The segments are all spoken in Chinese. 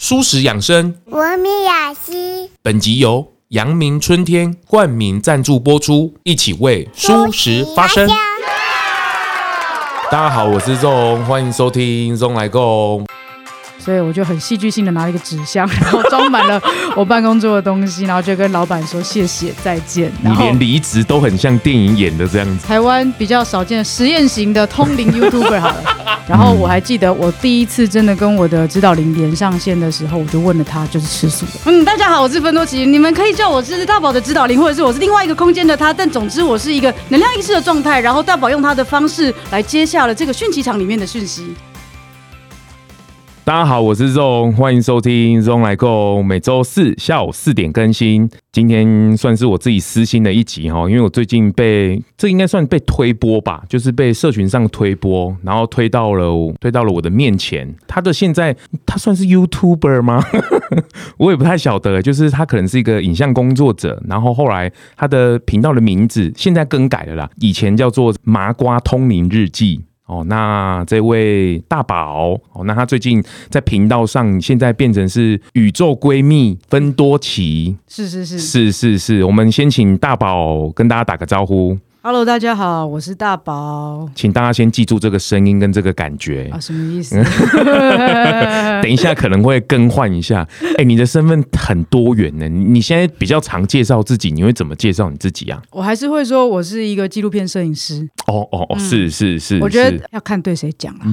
蔬食养生，文明雅集。本集由阳明春天冠名赞助播出，一起为舒食发声。大家好，我是 ZONG，欢迎收听咙来共。所以我就很戏剧性的拿了一个纸箱，然后装满了我办公桌的东西，然后就跟老板说谢谢再见。你连离职都很像电影演的这样子。台湾比较少见的实验型的通灵 YouTuber 好了。然后我还记得我第一次真的跟我的指导灵连上线的时候，我就问了他，就是吃素的。嗯，大家好，我是芬多奇，你们可以叫我是大宝的指导灵，或者是我是另外一个空间的他。但总之我是一个能量意识的状态，然后大宝用他的方式来接下了这个讯息场里面的讯息。大家好，我是 ZONG，欢迎收听 ZONG 来购，每周四下午四点更新。今天算是我自己私心的一集哈，因为我最近被这应该算被推播吧，就是被社群上推播，然后推到了推到了我的面前。他的现在他算是 YouTuber 吗？我也不太晓得，就是他可能是一个影像工作者，然后后来他的频道的名字现在更改了啦，以前叫做麻瓜通灵日记。哦，那这位大宝哦，那他最近在频道上现在变成是宇宙闺蜜芬多奇，是是是是是是，我们先请大宝跟大家打个招呼。Hello，大家好，我是大宝，请大家先记住这个声音跟这个感觉啊，什么意思？等一下可能会更换一下。哎、欸，你的身份很多元呢，你现在比较常介绍自己，你会怎么介绍你自己啊？我还是会说我是一个纪录片摄影师。哦哦哦，是是是，我觉得要看对谁讲啊。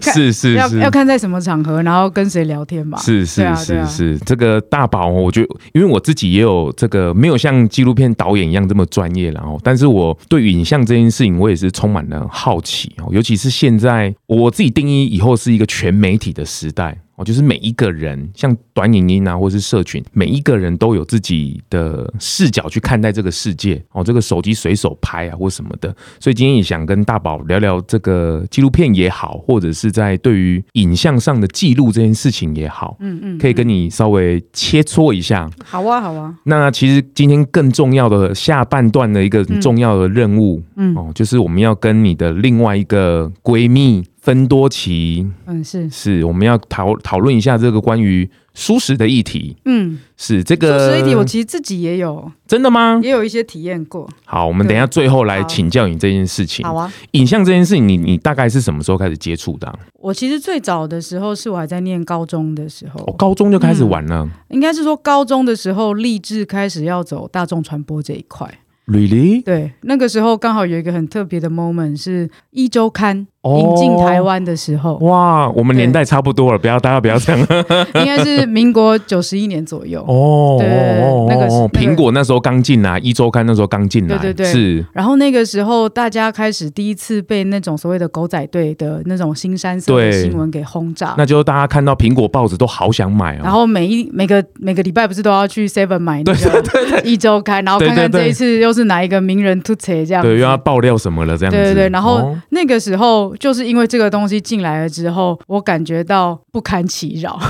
是是是，要看在什么场合，然后跟谁聊天吧。是是是是，这个大宝，我觉得因为我自己也有这个没有像纪录片导演一样。这么专业，然后，但是我对影像这件事情，我也是充满了好奇哦，尤其是现在我自己定义以后是一个全媒体的时代。就是每一个人，像短影音啊，或是社群，每一个人都有自己的视角去看待这个世界哦。这个手机随手拍啊，或什么的，所以今天也想跟大宝聊聊这个纪录片也好，或者是在对于影像上的记录这件事情也好，嗯嗯，可以跟你稍微切磋一下。好啊，好啊。那其实今天更重要的下半段的一个很重要的任务，嗯哦，就是我们要跟你的另外一个闺蜜。芬多期，嗯，是是，我们要讨讨论一下这个关于舒适的议题，嗯，是这个舒适议题，我其实自己也有，真的吗？也有一些体验过。好，我们等一下最后来请教你这件事情。好啊，影像这件事情，你你大概是什么时候开始接触的啊？我其实最早的时候是我还在念高中的时候，哦，高中就开始玩了，嗯，应该是说高中的时候立志开始要走大众传播这一块。Really？对，那个时候刚好有一个很特别的 moment，是一周刊。引进台湾的时候，哇，我们年代差不多了，不要大家不要这样，应该是民国九十一年左右。哦。对，那个是苹果那时候刚进来，一周刊那时候刚进来，对对对，是。然后那个时候大家开始第一次被那种所谓的狗仔队的那种新山色的新闻给轰炸，那就大家看到苹果报纸都好想买哦。然后每一每个每个礼拜不是都要去 Seven 买那个一周刊，然后看看这一次又是哪一个名人突袭这样，对，又要爆料什么了这样子。对对对，然后那个时候就是因为这个。东西进来了之后，我感觉到不堪其扰。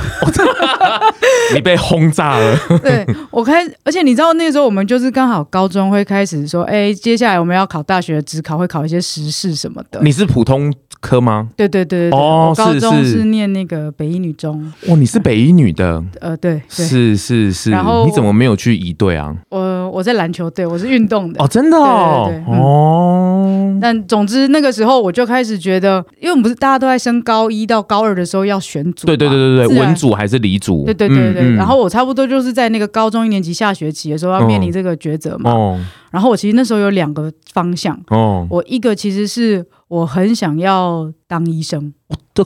你被轰炸了。对，我开，而且你知道那时候我们就是刚好高中会开始说，哎，接下来我们要考大学的指考，会考一些时事什么的。你是普通科吗？对对对对。哦，高中是念那个北一女中。哦，你是北一女的。呃，对。是是是。然后你怎么没有去一队啊？我我在篮球队，我是运动的。哦，真的哦。哦。但总之那个时候我就开始觉得，因为我们不是大家都在升高一到高二的时候要选组。对对对对对，文组还是理组？对对对对。然后我差不多就是在那个高中一年级下学期的时候要面临这个抉择嘛。哦。然后我其实那时候有两个方向。哦。我一个其实是我很想要当医生。都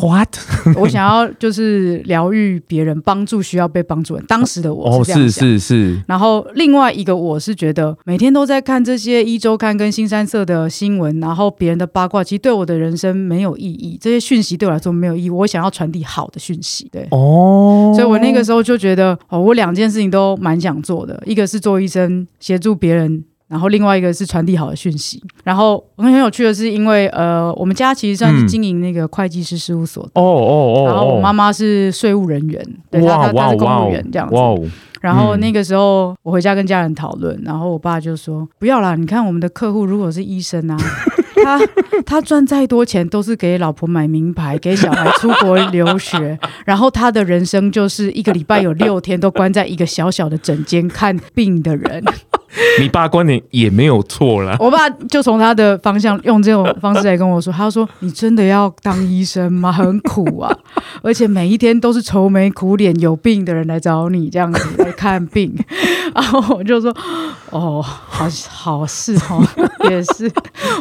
what？我想要就是疗愈别人，帮助需要被帮助人。当时的我是这样想。哦，是是是。然后另外一个我是觉得每天都在看这些一周刊跟新三色的新闻，然后别人的八卦，其实对我的人生没有意义。这些讯息对我来说没有意义。我想要传递好的讯息。对。哦。所以我那个时候就觉得，哦，我两件事情都蛮想做的。一个是做医生，协助别人。然后另外一个是传递好的讯息。然后我们很有趣的是，因为呃，我们家其实算是经营那个会计师事务所的。哦哦哦。然后我妈妈是税务人员，对，她她是公务员这样子。哇。然后那个时候我回家跟家人讨论，然后我爸就说：“不要啦，你看我们的客户如果是医生啊，他他赚再多钱都是给老婆买名牌，给小孩出国留学，然后他的人生就是一个礼拜有六天都关在一个小小的诊间看病的人。你爸观点也没有错了。我爸就从他的方向用这种方式来跟我说：“他说你真的要当医生吗？很苦啊，而且每一天都是愁眉苦脸有病的人来找你这样子来看病。”然后我就说：“哦，好好是哦，也是。”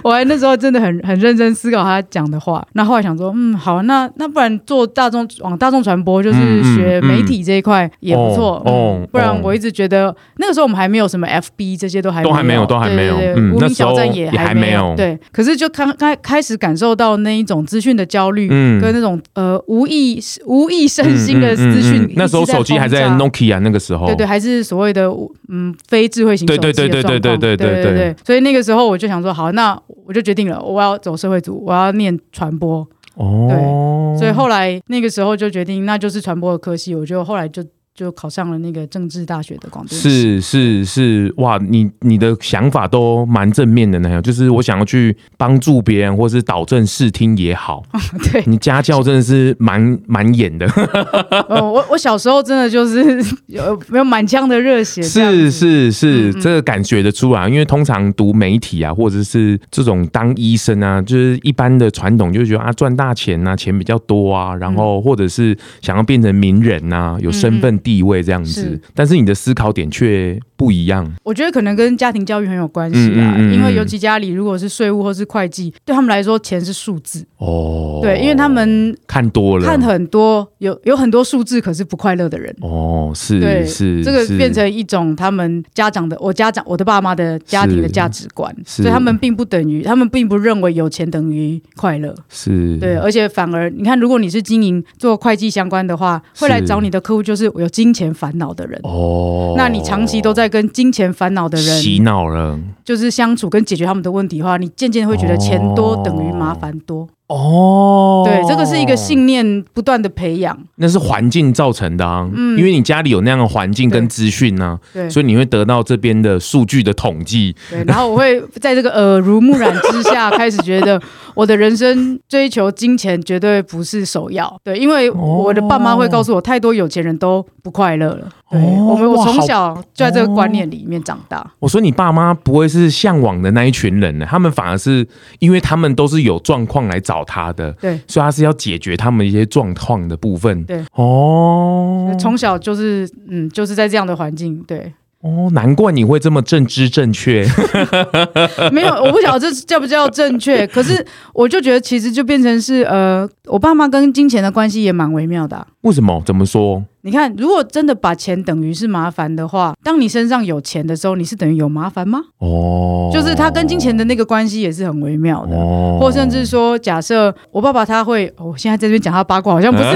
我还那时候真的很很认真思考他讲的话。那后来想说：“嗯，好，那那不然做大众往大众传播，就是学媒体这一块也不错。哦，嗯，不然我一直觉得那个时候我们还没有什么 FB。”这些都还都还没有，都还没有，无名小站也还没有。对，可是就开开开始感受到那一种资讯的焦虑，嗯，跟那种呃无意无意身心的资讯。那时候手机还在 Nokia 那个时候，对对，还是所谓的嗯非智慧型手机对对对对对对。所以那个时候我就想说，好，那我就决定了，我要走社会组，我要念传播。哦，对，所以后来那个时候就决定，那就是传播的科系，我就后来就。就考上了那个政治大学的广。是是是，哇，你你的想法都蛮正面的呢，就是我想要去帮助别人，或是导正视听也好。对，你家教真的是蛮蛮严的。哦，我我小时候真的就是有没有满腔的热血。是是是，嗯嗯这个感觉得出来，因为通常读媒体啊，或者是这种当医生啊，就是一般的传统就觉得啊赚大钱啊，钱比较多啊，然后或者是想要变成名人啊，有身份。地位这样子，是。但是你的思考点却不一样。我觉得可能跟家庭教育很有关系啦，嗯嗯嗯、因为尤其家里如果是税务或是会计，对他们来说钱是数字哦。对，因为他们看多了，看很多有有很多数字，可是不快乐的人哦。是，对是这个变成一种他们家长的，我家长我的爸妈的家庭的价值观，所以他们并不等于，他们并不认为有钱等于快乐。是对，而且反而你看，如果你是经营做会计相关的话，会来找你的客户就是有。金钱烦恼的人哦，那你长期都在跟金钱烦恼的人洗脑了，就是相处跟解决他们的问题的话，你渐渐会觉得钱多等于麻烦多。哦，对，这个是一个信念不断的培养，那是环境造成的啊，嗯，因为你家里有那样的环境跟资讯呢，对，所以你会得到这边的数据的统计，对，然后我会在这个耳濡目染之下，开始觉得我的人生追求金钱绝对不是首要，对，因为我的爸妈会告诉我，太多有钱人都不快乐了，对，我们我从小就在这个观念里面长大。我说你爸妈不会是向往的那一群人呢，他们反而是因为他们都是有状况来找。他的对，所以他是要解决他们一些状况的部分。对哦，从小就是嗯，就是在这样的环境。对哦，难怪你会这么正知正确。没有，我不晓得这叫不叫正确。可是我就觉得，其实就变成是呃，我爸妈跟金钱的关系也蛮微妙的啊。为什么？怎么说？你看，如果真的把钱等于是麻烦的话，当你身上有钱的时候，你是等于有麻烦吗？哦，就是他跟金钱的那个关系也是很微妙的，哦、或甚至说，假设我爸爸他会，我、哦、现在在这边讲他八卦，好像不是。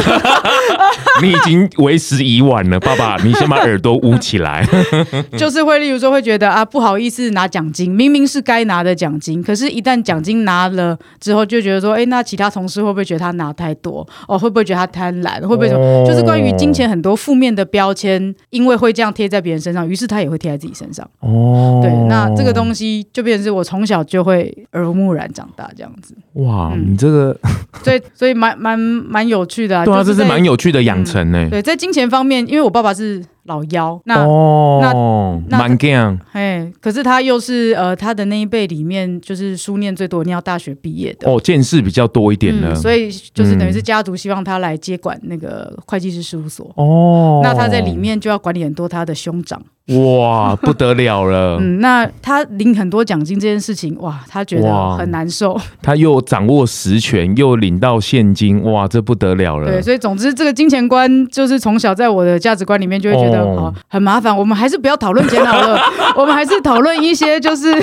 你已经为时已晚了，爸爸，你先把耳朵捂起来。就是会，例如说，会觉得啊，不好意思拿奖金，明明是该拿的奖金，可是，一旦奖金拿了之后，就觉得说，哎，那其他同事会不会觉得他拿太多？哦，会不会觉得他贪婪？会不会？哦、就是关于金钱很。多负面的标签，因为会这样贴在别人身上，于是他也会贴在自己身上。哦，对，那这个东西就变成是我从小就会耳濡目染长大这样子。哇，嗯、你这个，所以所以蛮蛮蛮有趣的啊。对啊，这是蛮有趣的养成呢、嗯。对，在金钱方面，因为我爸爸是。老幺，那、哦、那蛮干，哎，可是他又是呃，他的那一辈里面就是书念最多，你要大学毕业的，哦，见识比较多一点的、嗯，所以就是等于是家族希望他来接管那个会计师事务所，哦，那他在里面就要管理很多他的兄长。哇，不得了了！嗯，那他领很多奖金这件事情，哇，他觉得很难受。他又掌握实权，又领到现金，哇，这不得了了。对，所以总之，这个金钱观就是从小在我的价值观里面就会觉得，哦，哦，很麻烦。我们还是不要讨论钱好了，我们还是讨论一些就是。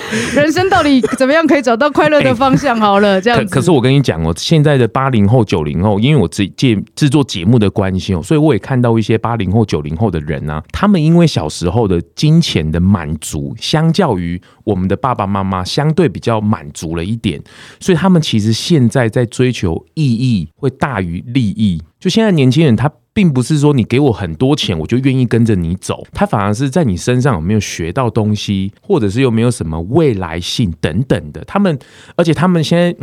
人生到底怎么样可以找到快乐的方向？好了，这样子。可可是我跟你讲哦，现在的八零后、九零后，因为我自己制作节目的关系哦，所以我也看到一些八零后、九零后的人啊，他们因为小时候的金钱的满足，相较于我们的爸爸妈妈相对比较满足了一点，所以他们其实现在在追求意义会大于利益。就现在年轻人他。并不是说你给我很多钱，我就愿意跟着你走。他反而是在你身上有没有学到东西，或者是有没有什么未来性等等的。他们，而且他们现在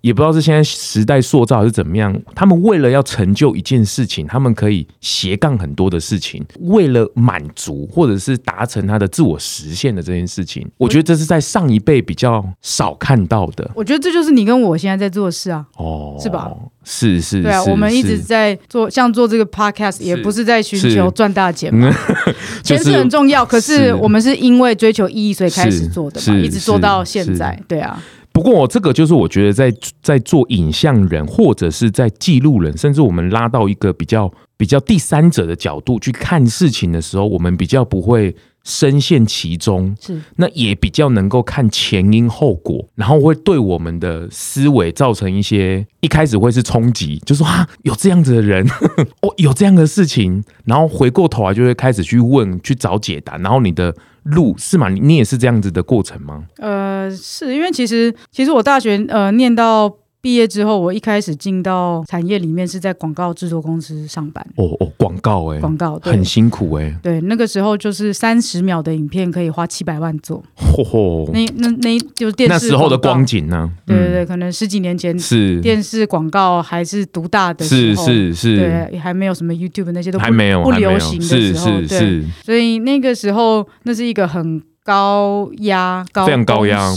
也不知道是现在时代塑造还是怎么样。他们为了要成就一件事情，他们可以斜杠很多的事情，为了满足或者是达成他的自我实现的这件事情。我觉得这是在上一辈比较少看到的。我觉得这就是你跟我现在在做的事啊，哦，是吧？是是，对啊，我们一直在做，像做这个 podcast，也不是在寻求赚大钱嘛，钱是很重要，可是我们是因为追求意义，所以开始做的嘛，一直做到现在，对啊。不过我这个就是我觉得在在做影像人，或者是在记录人，甚至我们拉到一个比较比较第三者的角度去看事情的时候，我们比较不会。深陷其中，是那也比较能够看前因后果，然后会对我们的思维造成一些一开始会是冲击，就说啊，有这样子的人，哦，有这样的事情，然后回过头来就会开始去问，去找解答，然后你的路是吗？你也是这样子的过程吗？呃，是因为其实其实我大学呃念到。毕业之后，我一开始进到产业里面是在广告制作公司上班。哦哦，广告哎、欸，广告很辛苦哎、欸。对，那个时候就是三十秒的影片可以花七百万做。嚯嚯，那那那就是电视那时候的光景呢、啊？对对对，可能十几年前是。电视广告还是独大的时候，是是是，对，还没有什么 YouTube 那些都不还没有不流行的时候，是是是，所以那个时候那是一个很高压、高非常高压，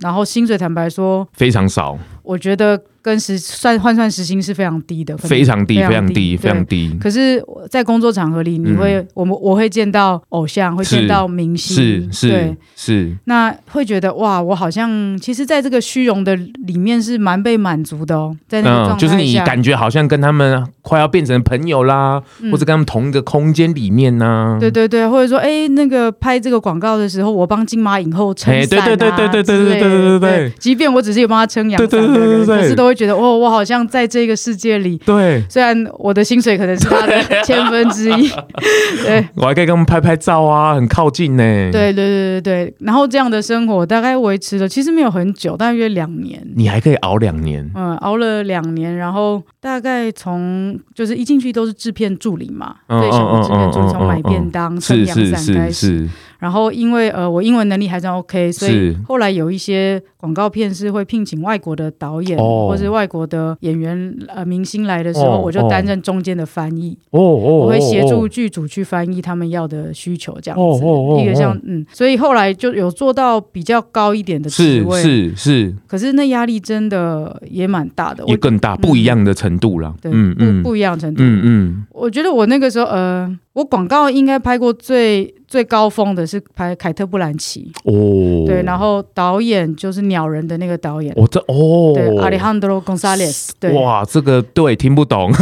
然后薪水坦白说非常少，我觉得。跟时算换算时薪是非常低的，非常低，非常低，非常低。可是，在工作场合里，你会，我们我会见到偶像，会见到明星，是是是。那会觉得哇，我好像其实在这个虚荣的里面是蛮被满足的哦，在那个状态下，就是你感觉好像跟他们快要变成朋友啦，或者跟他们同一个空间里面呢。对对对，或者说，哎，那个拍这个广告的时候，我帮金马影后撑伞，对对对对对对对对对对。即便我只是有帮他撑阳伞，可是都会。觉得哦，我好像在这个世界里。对，虽然我的薪水可能是他的千分之一，对，我还可以跟他们拍拍照啊，很靠近呢。对对对对对，然后这样的生活大概维持了，其实没有很久，大约两年。你还可以熬两年？嗯，熬了两年，然后大概从就是一进去都是制片助理嘛，最小的制片助理，从买便当、撑阳伞开始。然后因为呃我英文能力还算 OK，所以后来有一些广告片是会聘请外国的导演、哦、或是外国的演员呃明星来的时候，哦、我就担任中间的翻译。哦哦，我会协助剧组去翻译他们要的需求，这样子。哦、一个像嗯，所以后来就有做到比较高一点的职位。是是是。可是那压力真的也蛮大的，也更大，嗯、不一样的程度了。对，嗯嗯，不不一样的程度。嗯嗯。我觉得我那个时候呃。我广告应该拍过最最高峰的是拍凯特布兰奇。哦，对，然后导演就是鸟人的那个导演，我这哦，对，阿里汉德罗·贡萨雷斯，对，哇，这个对听不懂，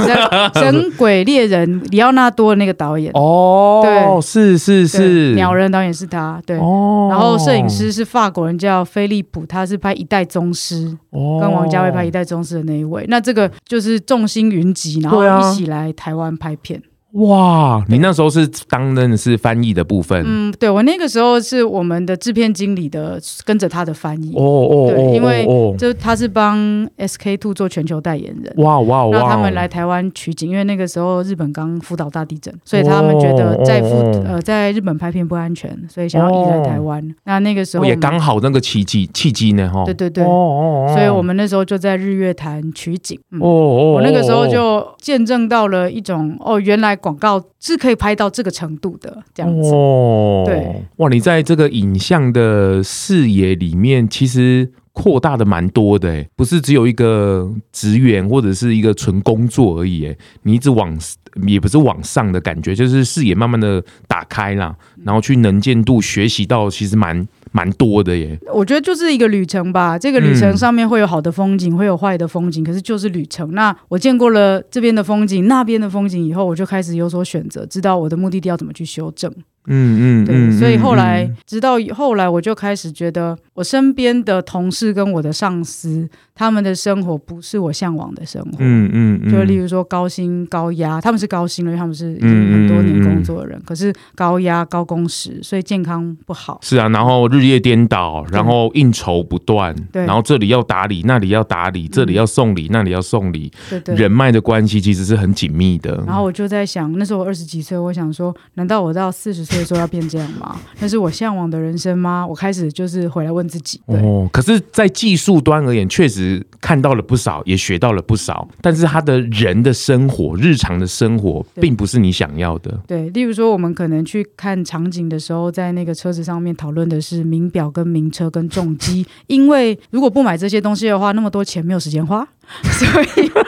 神 鬼猎人里奥纳多的那个导演。哦，对，是是是，鸟人导演是他，对，哦，然后摄影师是法国人叫菲利普，他是拍一代宗师，哦，跟王家卫拍一代宗师的那一位，那这个就是众星云集，然后一起来台湾拍片。哇，你那时候是当的是翻译的部分？嗯，对，我那个时候是我们的制片经理的，跟着他的翻译。哦哦，对，因为就他是帮 SK Two 做全球代言人。哇哇哇！然后他们来台湾取景，因为那个时候日本刚福岛大地震，所以他们觉得在福呃在日本拍片不安全，所以想要移来台湾。那那个时候也刚好那个契机契机呢，哈。对对对。哦哦。所以我们那时候就在日月潭取景。哦哦。我那个时候就见证到了一种哦，原来。广告是可以拍到这个程度的，这样子。哦，对，哇，你在这个影像的视野里面，其实扩大的蛮多的，不是只有一个职员或者是一个纯工作而已，哎，你一直往，也不是往上的感觉，就是视野慢慢的打开啦，然后去能见度学习到，其实蛮。蛮多的耶，我觉得就是一个旅程吧。这个旅程上面会有好的风景，嗯、会有坏的风景，可是就是旅程。那我见过了这边的风景，那边的风景以后，我就开始有所选择，知道我的目的地要怎么去修正。嗯嗯，对，所以后来直到后来，我就开始觉得，我身边的同事跟我的上司，他们的生活不是我向往的生活。嗯嗯嗯，就例如说高薪高压，他们是高薪，因为他们是已经很多年工作的人，可是高压高工时，所以健康不好。是啊，然后日夜颠倒，然后应酬不断，对，然后这里要打理，那里要打理，这里要送礼，那里要送礼，对对，人脉的关系其实是很紧密的。然后我就在想，那时候我二十几岁，我想说，难道我到四十岁的时候要变这样吗？那是我向往的人生吗？我开始就是回来问自己。哦，可是，在技术端而言，确实看到了不少，也学到了不少。但是，他的人的生活、日常的生活，并不是你想要的。对，例如说，我们可能去看场景的时候，在那个车子上面讨论的是名表、跟名车、跟重机，因为如果不买这些东西的话，那么多钱没有时间花，所以。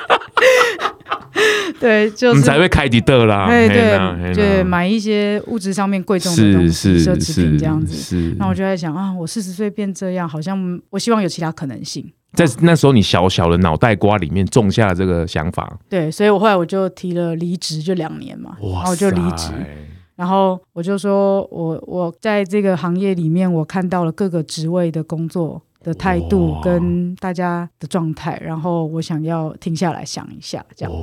对，就是才会开迪特啦。对对对，买一些物质上面贵重的东西，奢侈品这样子。那我就在想啊，我四十岁变这样，好像我希望有其他可能性。在那时候，你小小的脑袋瓜里面种下了这个想法。对，所以我后来我就提了离职，就两年嘛，然后我就离职。然后我就说我我在这个行业里面，我看到了各个职位的工作。的态度跟大家的状态，然后我想要停下来想一下，这样子，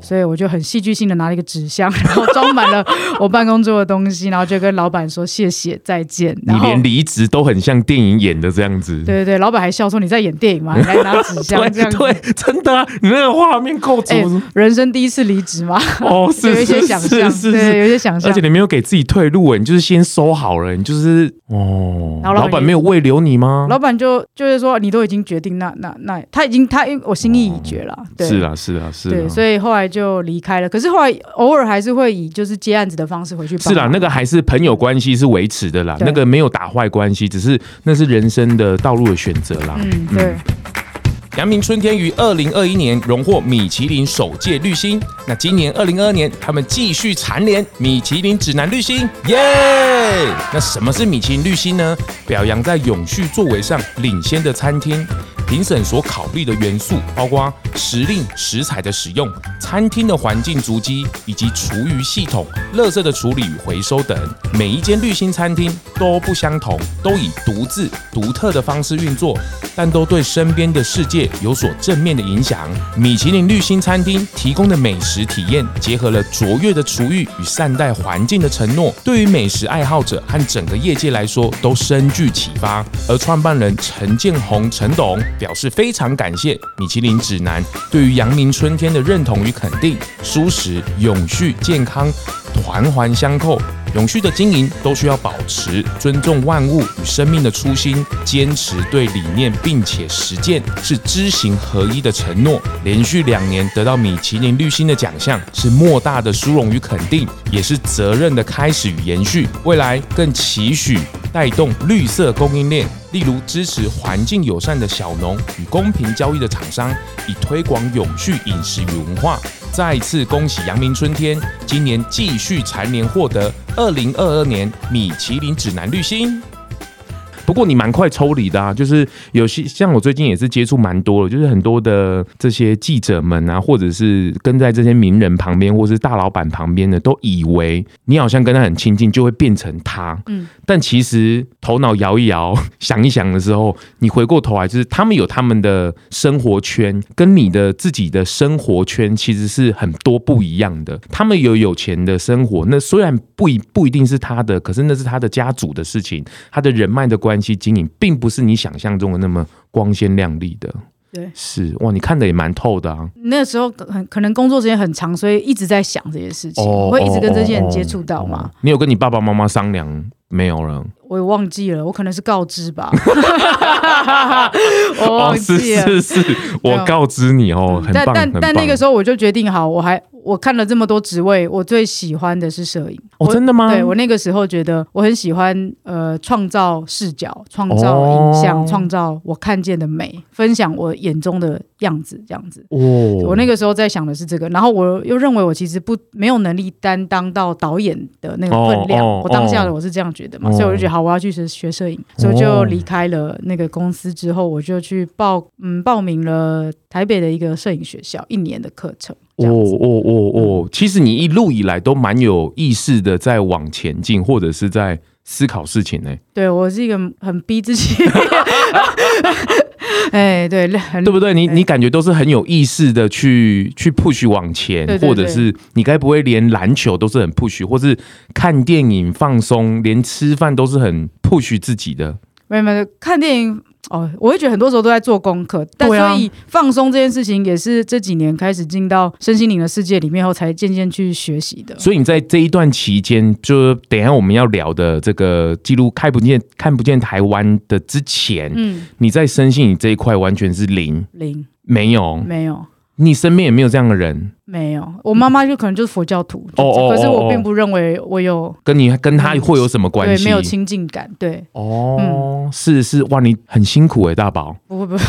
所以我就很戏剧性的拿了一个纸箱，然后装满了我办公桌的东西，然后就跟老板说谢谢再见。你连离职都很像电影演的这样子，对对对，老板还笑说你在演电影吗？你来拿纸箱这样子，对，对，真的啊，你那个画面够足、欸，人生第一次离职吗？哦，是 有一些想象，对，有一些想象，而且你没有给自己退路，你就是先收好了，你就是哦，老板没有慰留你吗？老板。就就是说，你都已经决定，那那那他已经他因为我心意已决了，对，是啊是啊是啊，对，所以后来就离开了。可是后来偶尔还是会以就是接案子的方式回去。是啦，那个还是朋友关系是维持的啦，那个没有打坏关系，只是那是人生的道路的选择啦。嗯，对。阳明春天于二零二一年荣获米其林首届绿星，那今年二零二二年他们继续蝉联米其林指南绿星，耶！那什么是米其林绿星呢？表扬在永续作为上领先的餐厅。评审所考虑的元素包括时令食材的使用、餐厅的环境足迹以及厨余系统、垃圾的处理与回收等。每一间绿心餐厅都不相同，都以独自独特的方式运作，但都对身边的世界有所正面的影响。米其林绿心餐厅提供的美食体验，结合了卓越的厨艺与善待环境的承诺，对于美食爱好者和整个业界来说都深具启发。而创办人陈建宏陈董。表示非常感谢米其林指南对于阳明春天的认同与肯定，舒适、永续、健康，环环相扣。永续的经营都需要保持尊重万物与生命的初心，坚持对理念并且实践，是知行合一的承诺。连续两年得到米其林绿星的奖项，是莫大的殊荣与肯定，也是责任的开始与延续。未来更期许带动绿色供应链，例如支持环境友善的小农与公平交易的厂商，以推广永续饮食与文化。再次恭喜阳明春天，今年继续蝉联获得二零二二年米其林指南绿星。不过你蛮快抽离的啊，就是有些像我最近也是接触蛮多的，就是很多的这些记者们啊，或者是跟在这些名人旁边，或是大老板旁边的，都以为你好像跟他很亲近，就会变成他。嗯，但其实头脑摇一摇，想一想的时候，你回过头来，就是他们有他们的生活圈，跟你的自己的生活圈其实是很多不一样的。他们有有钱的生活，那虽然不一不一定是他的，可是那是他的家族的事情，他的人脉的关系。经营并不是你想象中的那么光鲜亮丽的，对，是哇，你看的也蛮透的啊。那个时候很可能工作时间很长，所以一直在想这些事情，我会一直跟这些人接触到嘛。你有跟你爸爸妈妈商量没有了？我也忘记了，我可能是告知吧。我忘记了，是是是，我告知你哦，很棒。但但但那个时候我就决定好，我还。我看了这么多职位，我最喜欢的是摄影。哦，真的吗？对，我那个时候觉得我很喜欢，呃，创造视角，创造影像，创造我看见的美，分享我眼中的样子，这样子。哦，我那个时候在想的是这个，然后我又认为我其实不没有能力担当到导演的那个分量。我当下的我是这样觉得嘛，所以我就觉得好，我要去学学摄影，所以就离开了那个公司之后，我就去报嗯报名了台北的一个摄影学校一年的课程。哦哦哦哦，其实你一路以来都蛮有意识的的在往前进，或者是在思考事情呢？对，我是一个很逼自己。哎，对，对不对？你你感觉都是很有意识的去去 push 往前，对对对，或者是你该不会连篮球都是很 push，或是看电影放松，连吃饭都是很 push 自己的？没有没有，看电影。哦，我会觉得很多时候都在做功课，但所以放松这件事情也是这几年开始进到身心灵的世界里面后，才渐渐去学习的。所以你在这一段期间，就等一下我们要聊的这个记录看不见看不见台湾的之前，嗯，你在身心灵这一块完全是零零，没有没有。你身边也没有这样的人？没有，我妈妈就可能就是佛教徒，哦哦，可是我并不认为我有跟你跟他会有什么关系？对，没有亲近感，对。哦，嗯、是是，哇，你很辛苦哎、欸，大宝。不会不会，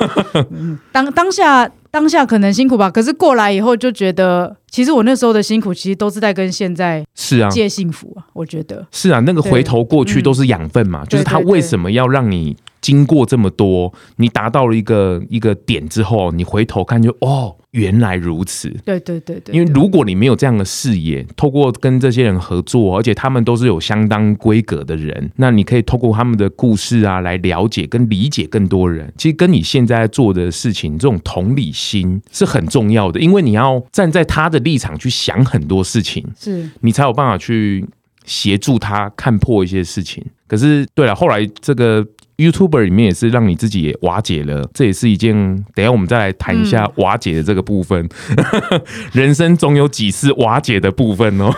当当下当下可能辛苦吧，可是过来以后就觉得，其实我那时候的辛苦，其实都是在跟现在是啊借幸福啊，我觉得是啊，那个回头过去都是养分嘛，就是他为什么要让你。经过这么多，你达到了一个一个点之后，你回头看就哦，原来如此。对对对对。因为如果你没有这样的视野，透过跟这些人合作，而且他们都是有相当规格的人，那你可以透过他们的故事啊，来了解跟理解更多人。其实跟你现在做的事情，这种同理心是很重要的，因为你要站在他的立场去想很多事情，是你才有办法去协助他看破一些事情。可是，对了，后来这个。YouTuber 里面也是让你自己也瓦解了，这也是一件。等一下我们再来谈一下瓦解的这个部分。嗯、人生总有几次瓦解的部分哦。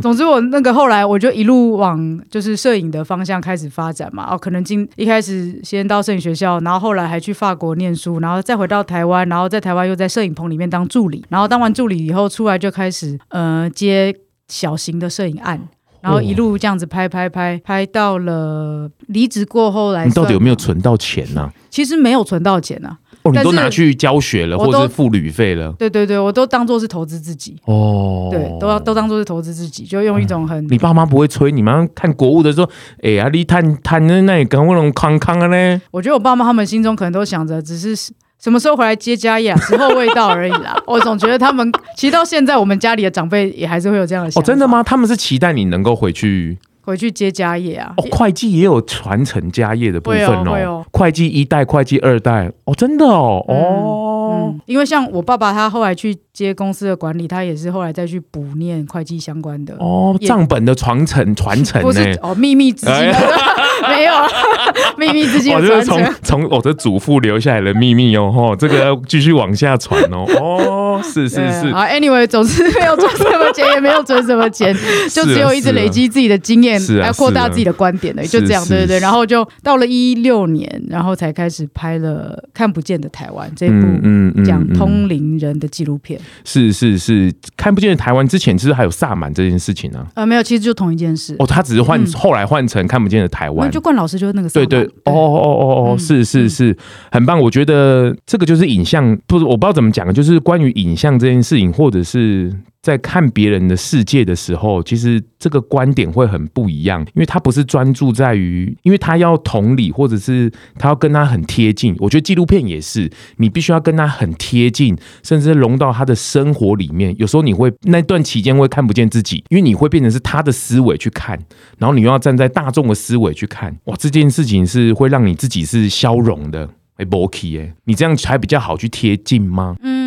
总之，我那个后来我就一路往就是摄影的方向开始发展嘛。哦，可能今一开始先到摄影学校，然后后来还去法国念书，然后再回到台湾，然后在台湾又在摄影棚里面当助理，然后当完助理以后出来就开始呃接小型的摄影案。然后一路这样子拍拍拍拍到了离职过后来，你到底有没有存到钱呢？其实没有存到钱啊，哦，你都拿去教学了，或者是付旅费了？对对对，我都当做是投资自己哦，对，都要都当做是投资自己，就用一种很……你爸妈不会催你吗？看国务的时候，哎呀，你谈谈的那也跟我那种康康的呢？我觉得我爸妈他们心中可能都想着，只是。什么时候回来接家业啊？时候未到而已啦。我总觉得他们其实到现在，我们家里的长辈也还是会有这样的想法。哦，真的吗？他们是期待你能够回去回去接家业啊？哦，会计也有传承家业的部分哦。会哦，会计一代、会计二代哦，真的哦，嗯、哦、嗯。因为像我爸爸，他后来去接公司的管理，他也是后来再去补念会计相关的哦，账本的传承传承不是哦，秘密资金。没有 秘密之间，我就是从从我的祖父留下来的秘密哦，吼，这个要继续往下传哦，哦，是是是，啊，anyway，总之没有做什么钱，也没有存什么钱，就只有一直累积自己的经验，来扩大自己的观点的，就这样，对对对，然后就到了一六年，然后才开始拍了《看不见的台湾》这部嗯讲通灵人的纪录片，是是是，看不见的台湾之前其实还有萨满这件事情呢，呃，没有，其实就同一件事，哦，他只是换后来换成看不见的台湾。就冠老师就是那个对对。哦哦哦哦是是是。很棒，我觉得这个就是影像，不是我不知道怎么讲，就是关于影像这件事情，或者是。在看别人的世界的时候，其实这个观点会很不一样，因为他不是专注在于，因为他要同理，或者是他要跟他很贴近。我觉得纪录片也是，你必须要跟他很贴近，甚至融到他的生活里面。有时候你会那段期间会看不见自己，因为你会变成是他的思维去看，然后你又要站在大众的思维去看。哇，这件事情是会让你自己是消融的，哎，不 OK 哎，你这样才比较好去贴近吗？嗯。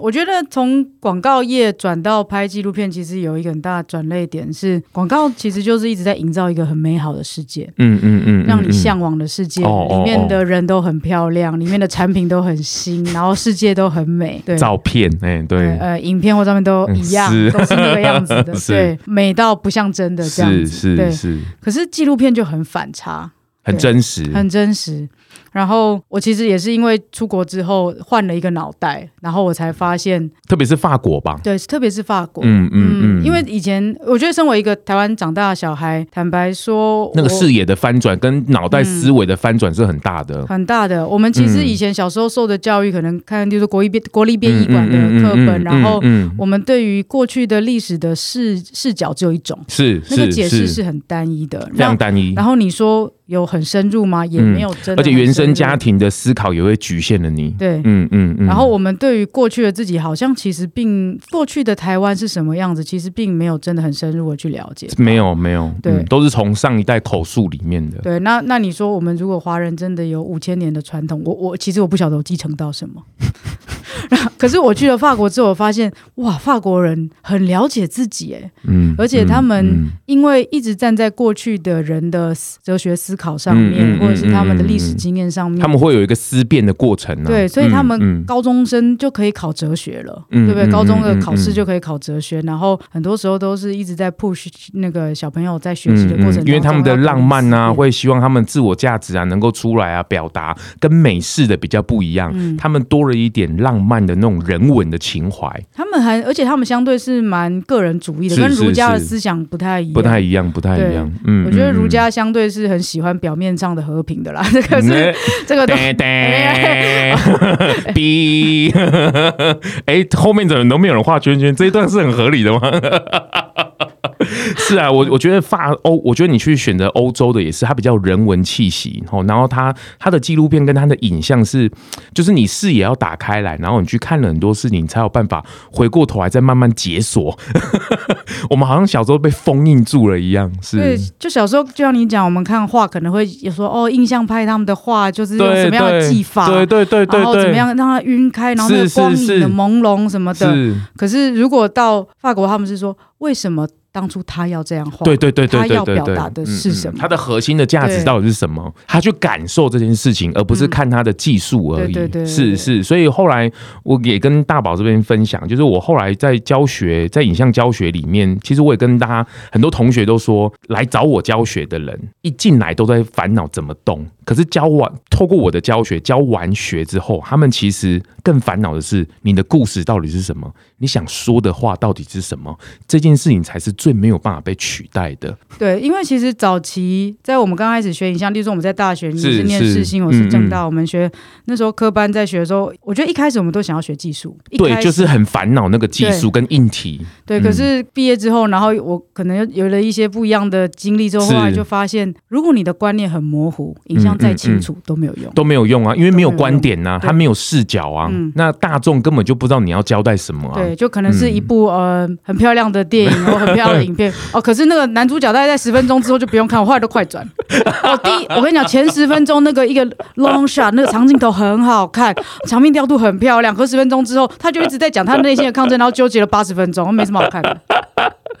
我觉得从广告业转到拍纪录片，其实有一个很大的转类点是，广告其实就是一直在营造一个很美好的世界，嗯嗯嗯，让你向往的世界，里面的人都很漂亮，里面的产品都很新，然后世界都很美。对，照片，哎，对，呃，影片或照片都一样，都是那个样子的，对，美到不像真的这样子，对，是。可是纪录片就很反差，很真实，很真实。然后我其实也是因为出国之后换了一个脑袋，然后我才发现，特别是法国吧，对，特别是法国，嗯嗯嗯，因为以前我觉得身为一个台湾长大的小孩，坦白说，那个视野的翻转跟脑袋思维的翻转是很大的，很大的。我们其实以前小时候受的教育，可能看就是国立编国立编译馆的课本，然后我们对于过去的历史的视视角只有一种，是那个解释是很单一的，非常单一。然后你说有很深入吗？也没有真的，而且原生。跟家庭的思考也会局限了你。对，嗯嗯嗯。然后我们对于过去的自己，好像其实并过去的台湾是什么样子，其实并没有真的很深入的去了解。没有没有，对，都是从上一代口述里面的。对，那那你说，我们如果华人真的有五千年的传统，我我其实我不晓得我继承到什么。可是我去了法国之后，我发现哇，法国人很了解自己，哎，嗯，而且他们因为一直站在过去的人的哲学思考上面，或者是他们的历史经验上面，他们会有一个思辨的过程，对，所以他们高中生就可以考哲学了，对不对？高中的考试就可以考哲学，然后很多时候都是一直在 push 那个小朋友在学习的过程中，因为他们的浪漫啊，会希望他们自我价值啊能够出来啊，表达跟美式的比较不一样，他们多了一点浪漫的那种人文的情怀。他们还，而且他们相对是蛮个人主义的，跟儒家的思想不太一样，不太一样，不太一样。嗯，我觉得儒家相对是很喜欢表面上的和平的啦。这个是这个。B，哎，后面怎么都没有人画圈圈？这一段是很合理的吗？是啊，我我觉得法欧，我觉得你去选择欧洲的也是，它比较人文气息，然后它它的纪录片跟它的影像是，就是你视野要打开来，然后你去看了很多事情，你才有办法回过头来再慢慢解锁。我们好像小时候被封印住了一样，是。对，就小时候就像你讲，我们看画可能会有说哦，印象派他们的画就是用什么样的技法，对对对，然后怎么样让它晕开，然后那个光影的朦胧什么的。是是是，可是如果到法国，他们是说为什么？当初他要这样画，对对对对，他要表达的是什么？他的核心的价值到底是什么？他去感受这件事情，而不是看他的技术而已。对对，是是。所以后来我也跟大宝这边分享，就是我后来在教学，在影像教学里面，其实我也跟大家很多同学都说，来找我教学的人一进来都在烦恼怎么动。可是教完，透过我的教学教完学之后，他们其实更烦恼的是你的故事到底是什么？你想说的话到底是什么？这件事情才是最没有办法被取代的。对，因为其实早期在我们刚开始学影像，例如说我们在大学，你是念世新，我是政大，我们学那时候科班在学的时候，我觉得一开始我们都想要学技术，对，就是很烦恼那个技术跟硬体。对，可是毕业之后，然后我可能有了一些不一样的经历之后，后来就发现，如果你的观念很模糊，影像再清楚都没有用，都没有用啊，因为没有观点呐，它没有视角啊，那大众根本就不知道你要交代什么啊。对，就可能是一部呃很漂亮的电影 或很漂亮的影片哦，可是那个男主角大概在十分钟之后就不用看，我后来都快转。我，第一我跟你讲，前十分钟那个一个 long shot 那个长镜头很好看，场面调度很漂亮，可十分钟之后他就一直在讲他内心的抗争，然后纠结了八十分钟，没什么好看的。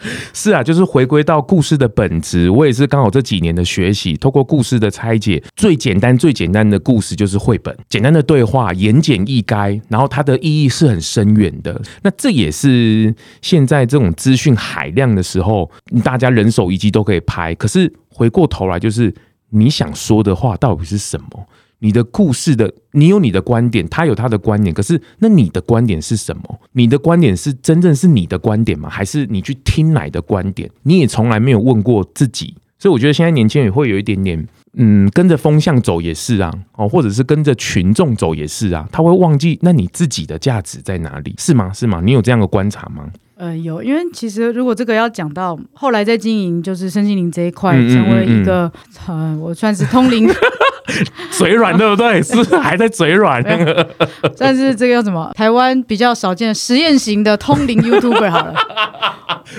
是啊，就是回归到故事的本质。我也是刚好这几年的学习，透过故事的拆解，最简单、最简单的故事就是绘本，简单的对话，言简意赅，然后它的意义是很深远的。那这也是现在这种资讯海量的时候，大家人手一机都可以拍。可是回过头来，就是你想说的话到底是什么？你的故事的，你有你的观点，他有他的观点，可是那你的观点是什么？你的观点是真正是你的观点吗？还是你去听来的观点？你也从来没有问过自己，所以我觉得现在年轻人也会有一点点，嗯，跟着风向走也是啊，哦，或者是跟着群众走也是啊，他会忘记那你自己的价值在哪里？是吗？是吗？你有这样的观察吗？呃，有，因为其实如果这个要讲到后来在经营就是身心灵这一块，成为一个，呃，我算是通灵。嘴软对不对？是还在嘴软？但是这个叫什么？台湾比较少见的实验型的通灵 YouTuber 好了。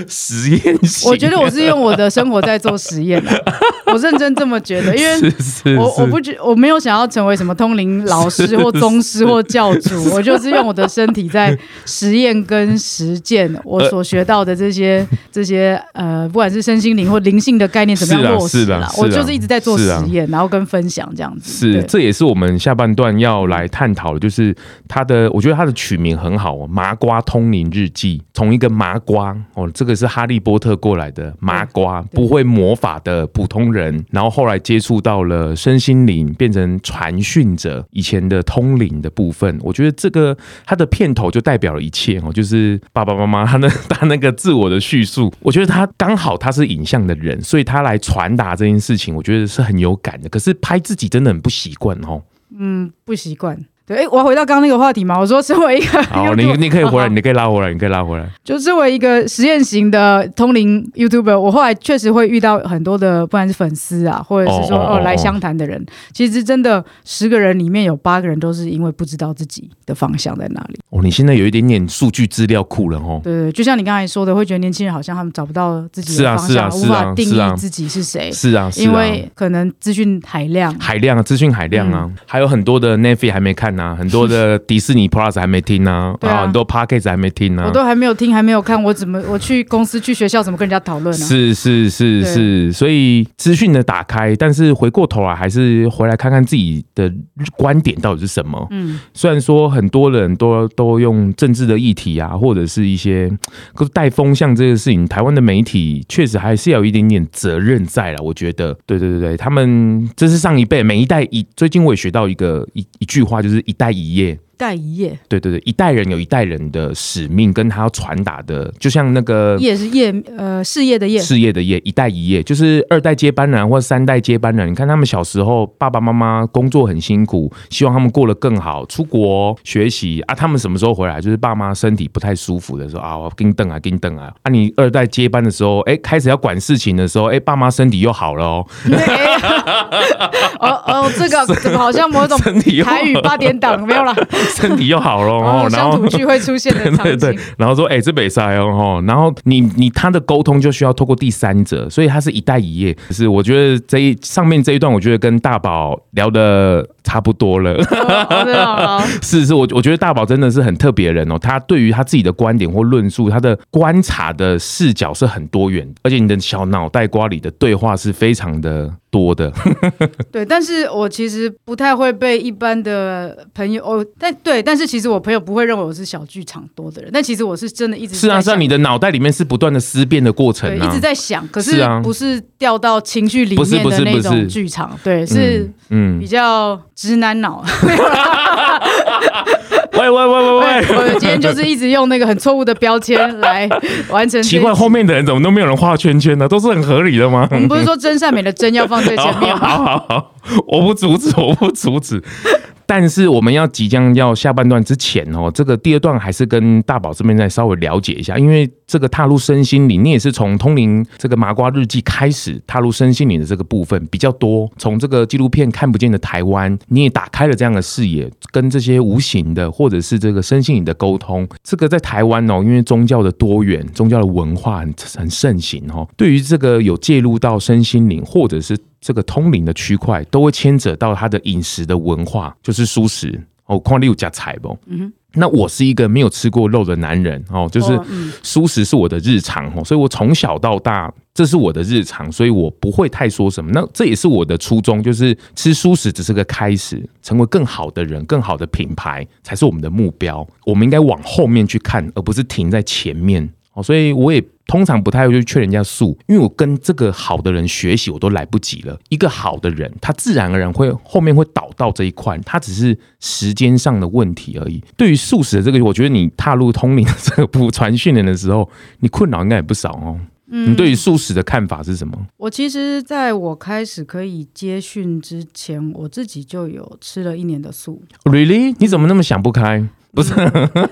实验型，我觉得我是用我的生活在做实验的，我认真这么觉得，因为我我不觉我没有想要成为什么通灵老师或宗师或教主，我就是用我的身体在实验跟实践我所学到的这些这些呃，不管是身心灵或灵性的概念怎么样落实啦，我就是一直在做实验，然后跟分享这样子。是，这也是我们下半段要来探讨的，就是他的，我觉得他的取名很好哦，《麻瓜通灵日记》，从一个麻瓜哦。这个是哈利波特过来的麻瓜，不会魔法的普通人，然后后来接触到了身心灵，变成传讯者，以前的通灵的部分，我觉得这个他的片头就代表了一切哦，就是爸爸妈妈他那他那个自我的叙述，我觉得他刚好他是影像的人，所以他来传达这件事情，我觉得是很有感的。可是拍自己真的很不习惯哦，嗯，不习惯。对，我要回到刚刚那个话题嘛。我说，身为一个，好，你你可以回来，你可以拉回来，你可以拉回来。就身为一个实验型的通灵 YouTuber，我后来确实会遇到很多的，不管是粉丝啊，或者是说哦来相谈的人，其实真的十个人里面有八个人都是因为不知道自己的方向在哪里。哦，你现在有一点点数据资料库了哦。对对，就像你刚才说的，会觉得年轻人好像他们找不到自己的方向，无法定义自己是谁。是啊，因为可能资讯海量，海量啊，资讯海量啊，还有很多的 Netflix 还没看呢，很多的 迪士尼 Plus 还没听呢，啊，很多 p a c k a g e 还没听呢，我都还没有听，还没有看，我怎么我去公司去学校怎么跟人家讨论呢？是是是是，所以资讯的打开，但是回过头来还是回来看看自己的观点到底是什么。嗯，虽然说很多人都都用政治的议题啊，或者是一些带风向这个事情，台湾的媒体确实还是要有一点点责任在了。我觉得，对对对对，他们这是上一辈每一代一，最近我也学到一个一一句话，就是一代一业。一代一业，对对对，一代人有一代人的使命，跟他要传达的，就像那个业是业，呃，事业的业，事业的业，一代一业，就是二代接班人或者三代接班人。你看他们小时候，爸爸妈妈工作很辛苦，希望他们过得更好，出国学习啊。他们什么时候回来？就是爸妈身体不太舒服的时候啊，我给你等啊，给你等啊。啊，你二代接班的时候，哎，开始要管事情的时候，哎，爸妈身体又好了哦。哦哦，这个怎么好像某种 台语八点档没有了？身体又好了哦，然后乡土剧会出现的 场景，对对对，然后说哎，这北塞哦，然后你你他的沟通就需要透过第三者，所以他是一代一业。可是我觉得这一上面这一段，我觉得跟大宝聊的差不多了。是 是，我我觉得大宝真的是很特别的人哦，他对于他自己的观点或论述，他的观察的视角是很多元，而且你的小脑袋瓜里的对话是非常的多的。对，但是我其实不太会被一般的朋友哦，但对，但是其实我朋友不会认为我是小剧场多的人，但其实我是真的一直是啊，是啊，你的脑袋里面是不断的思辨的过程，对，一直在想，可是不是掉到情绪里面的那种剧场，对，是嗯，比较直男脑。喂喂喂喂喂！就是一直用那个很错误的标签来完成。奇怪，后面的人怎么都没有人画圈圈呢？都是很合理的吗？我们不是说真善美的真要放在前面 吗？好好好，我不阻止，我不阻止。但是我们要即将要下半段之前哦，这个第二段还是跟大宝这边再稍微了解一下，因为这个踏入身心灵，你也是从通灵这个麻瓜日记开始踏入身心灵的这个部分比较多。从这个纪录片看不见的台湾，你也打开了这样的视野，跟这些无形的或者是这个身心灵的沟通。这个在台湾哦，因为宗教的多元，宗教的文化很很盛行哦，对于这个有介入到身心灵或者是。这个通灵的区块都会牵扯到他的饮食的文化，就是素食哦，矿六加菜不？嗯哼。那我是一个没有吃过肉的男人哦，就是素食是我的日常哦，所以我从小到大这是我的日常，所以我不会太说什么。那这也是我的初衷，就是吃素食只是个开始，成为更好的人、更好的品牌才是我们的目标。我们应该往后面去看，而不是停在前面哦。所以我也。通常不太会去劝人家素，因为我跟这个好的人学习，我都来不及了。一个好的人，他自然而然会后面会导到这一块，他只是时间上的问题而已。对于素食的这个，我觉得你踏入通灵的这个部传讯人的时候，你困扰应该也不少哦。嗯，你对于素食的看法是什么？我其实在我开始可以接训之前，我自己就有吃了一年的素。Really？你怎么那么想不开？不是，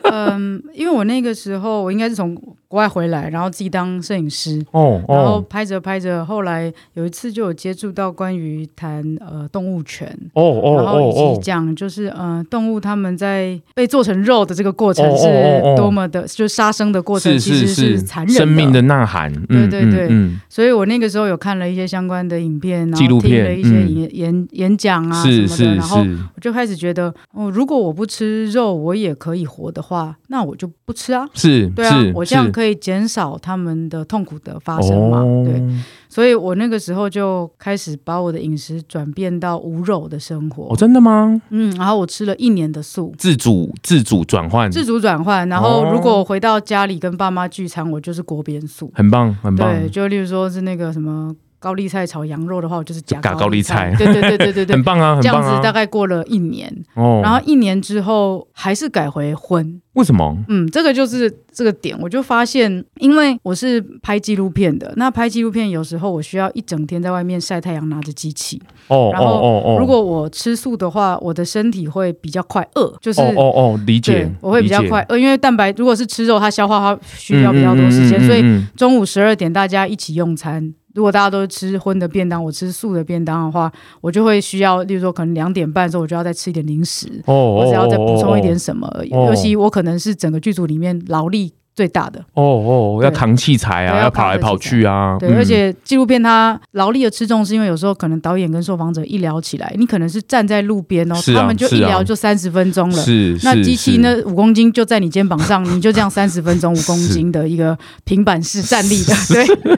嗯，因为我那个时候我应该是从国外回来，然后自己当摄影师，哦，然后拍着拍着，后来有一次就有接触到关于谈呃动物权，哦哦，然后以及讲就是呃动物他们在被做成肉的这个过程是多么的，就杀生的过程其实是残忍的，生命的呐喊，对对对，所以我那个时候有看了一些相关的影片，然后听了一些演演演讲啊什么的，然后我就开始觉得，哦，如果我不吃肉，我也也可以活的话，那我就不吃啊。是，对啊，我这样可以减少他们的痛苦的发生嘛。哦、对，所以我那个时候就开始把我的饮食转变到无肉的生活。哦，真的吗？嗯，然后我吃了一年的素，自主自主转换，自主转换。然后如果回到家里跟爸妈聚餐，我就是锅边素，很棒，很棒。对，就例如说是那个什么。高丽菜炒羊肉的话，我就是加高丽菜。对对对对对对，很棒啊，很棒啊。这样子大概过了一年，哦，然后一年之后还是改回荤。为什么？嗯，这个就是这个点，我就发现，因为我是拍纪录片的，那拍纪录片有时候我需要一整天在外面晒太阳，拿着机器。哦，然后如果我吃素的话，我的身体会比较快饿，就是哦哦，理解，我会比较快饿，因为蛋白如果是吃肉，它消化它需要比较多时间，所以中午十二点大家一起用餐。如果大家都是吃荤的便当，我吃素的便当的话，我就会需要，例如说可能两点半的时候，我就要再吃一点零食，我只要再补充一点什么。尤其我可能是整个剧组里面劳力最大的哦哦，要扛器材啊，要跑来跑去啊。对，而且纪录片它劳力的吃重，是因为有时候可能导演跟受访者一聊起来，你可能是站在路边哦，他们就一聊就三十分钟了。是，那机器那五公斤就在你肩膀上，你就这样三十分钟五公斤的一个平板式站立的，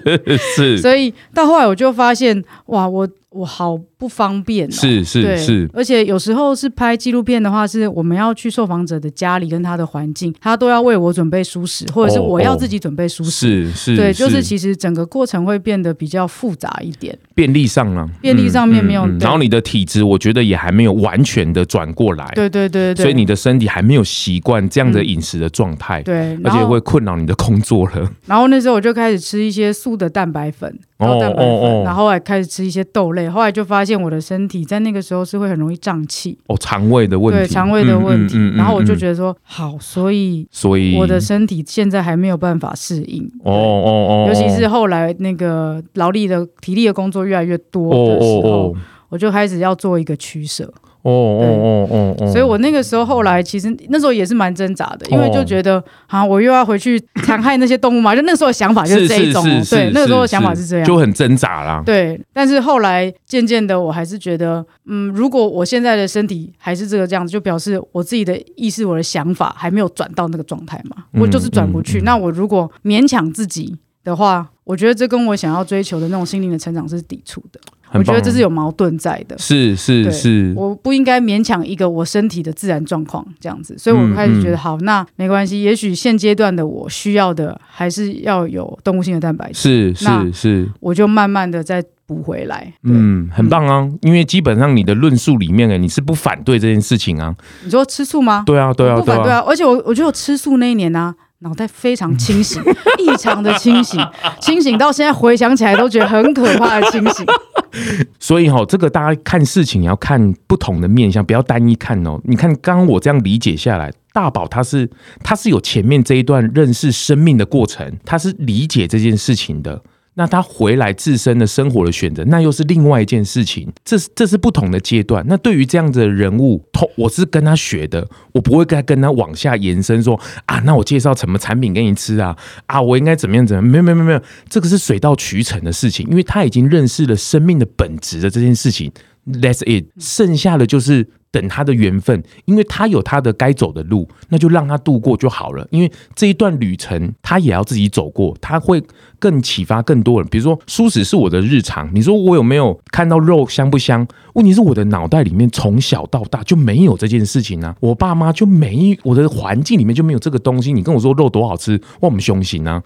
对，是。所以到后来我就发现，哇，我。我好不方便哦，是是是，而且有时候是拍纪录片的话，是我们要去受访者的家里跟他的环境，他都要为我准备舒适，或者是我要自己准备舒适，是是，对，就是其实整个过程会变得比较复杂一点。便利上呢，便利上面没有，然后你的体质，我觉得也还没有完全的转过来，对对对对，所以你的身体还没有习惯这样的饮食的状态，对，而且会困扰你的工作了。然后那时候我就开始吃一些素的蛋白粉。高蛋白粉，哦哦哦、然后还开始吃一些豆类，后来就发现我的身体在那个时候是会很容易胀气。哦，肠胃的问题，对肠胃的问题。嗯嗯嗯嗯、然后我就觉得说，好，所以所以我的身体现在还没有办法适应。哦哦哦，尤其是后来那个劳力的体力的工作越来越多的时候，哦哦哦、我就开始要做一个取舍。哦哦哦哦哦，所以我那个时候后来其实那时候也是蛮挣扎的，因为就觉得啊，我又要回去 残害那些动物嘛，就那时候的想法就是这一种，对，那个时候的想法是这样，就很挣扎啦。对，但是后来渐渐的，我还是觉得，嗯，如果我现在的身体还是这个这样子，就表示我自己的意识、我的想法还没有转到那个状态嘛，我就是转不去。那我如果勉强自己的话，我觉得这跟我想要追求的那种心灵的成长是抵触的。我觉得这是有矛盾在的，是是是，我不应该勉强一个我身体的自然状况这样子，所以我开始觉得好，那没关系，也许现阶段的我需要的还是要有动物性的蛋白质，是是是，我就慢慢的再补回来，嗯，很棒啊，因为基本上你的论述里面，哎，你是不反对这件事情啊？你说吃素吗？对啊对啊，不反对啊，而且我我觉得我吃素那一年呢，脑袋非常清醒，异常的清醒，清醒到现在回想起来都觉得很可怕的清醒。所以哈，这个大家看事情要看不同的面向，不要单一看哦。你看，刚刚我这样理解下来，大宝他是他是有前面这一段认识生命的过程，他是理解这件事情的。那他回来自身的生活的选择，那又是另外一件事情。这是这是不同的阶段。那对于这样子的人物，同我是跟他学的，我不会跟他跟他往下延伸说啊，那我介绍什么产品给你吃啊？啊，我应该怎么样怎么样？没有没有没有，这个是水到渠成的事情，因为他已经认识了生命的本质的这件事情。That's it，剩下的就是。等他的缘分，因为他有他的该走的路，那就让他度过就好了。因为这一段旅程，他也要自己走过，他会更启发更多人。比如说，蔬食是我的日常，你说我有没有看到肉香不香？问题是我的脑袋里面从小到大就没有这件事情啊，我爸妈就没，我的环境里面就没有这个东西。你跟我说肉多好吃，我们凶行啊！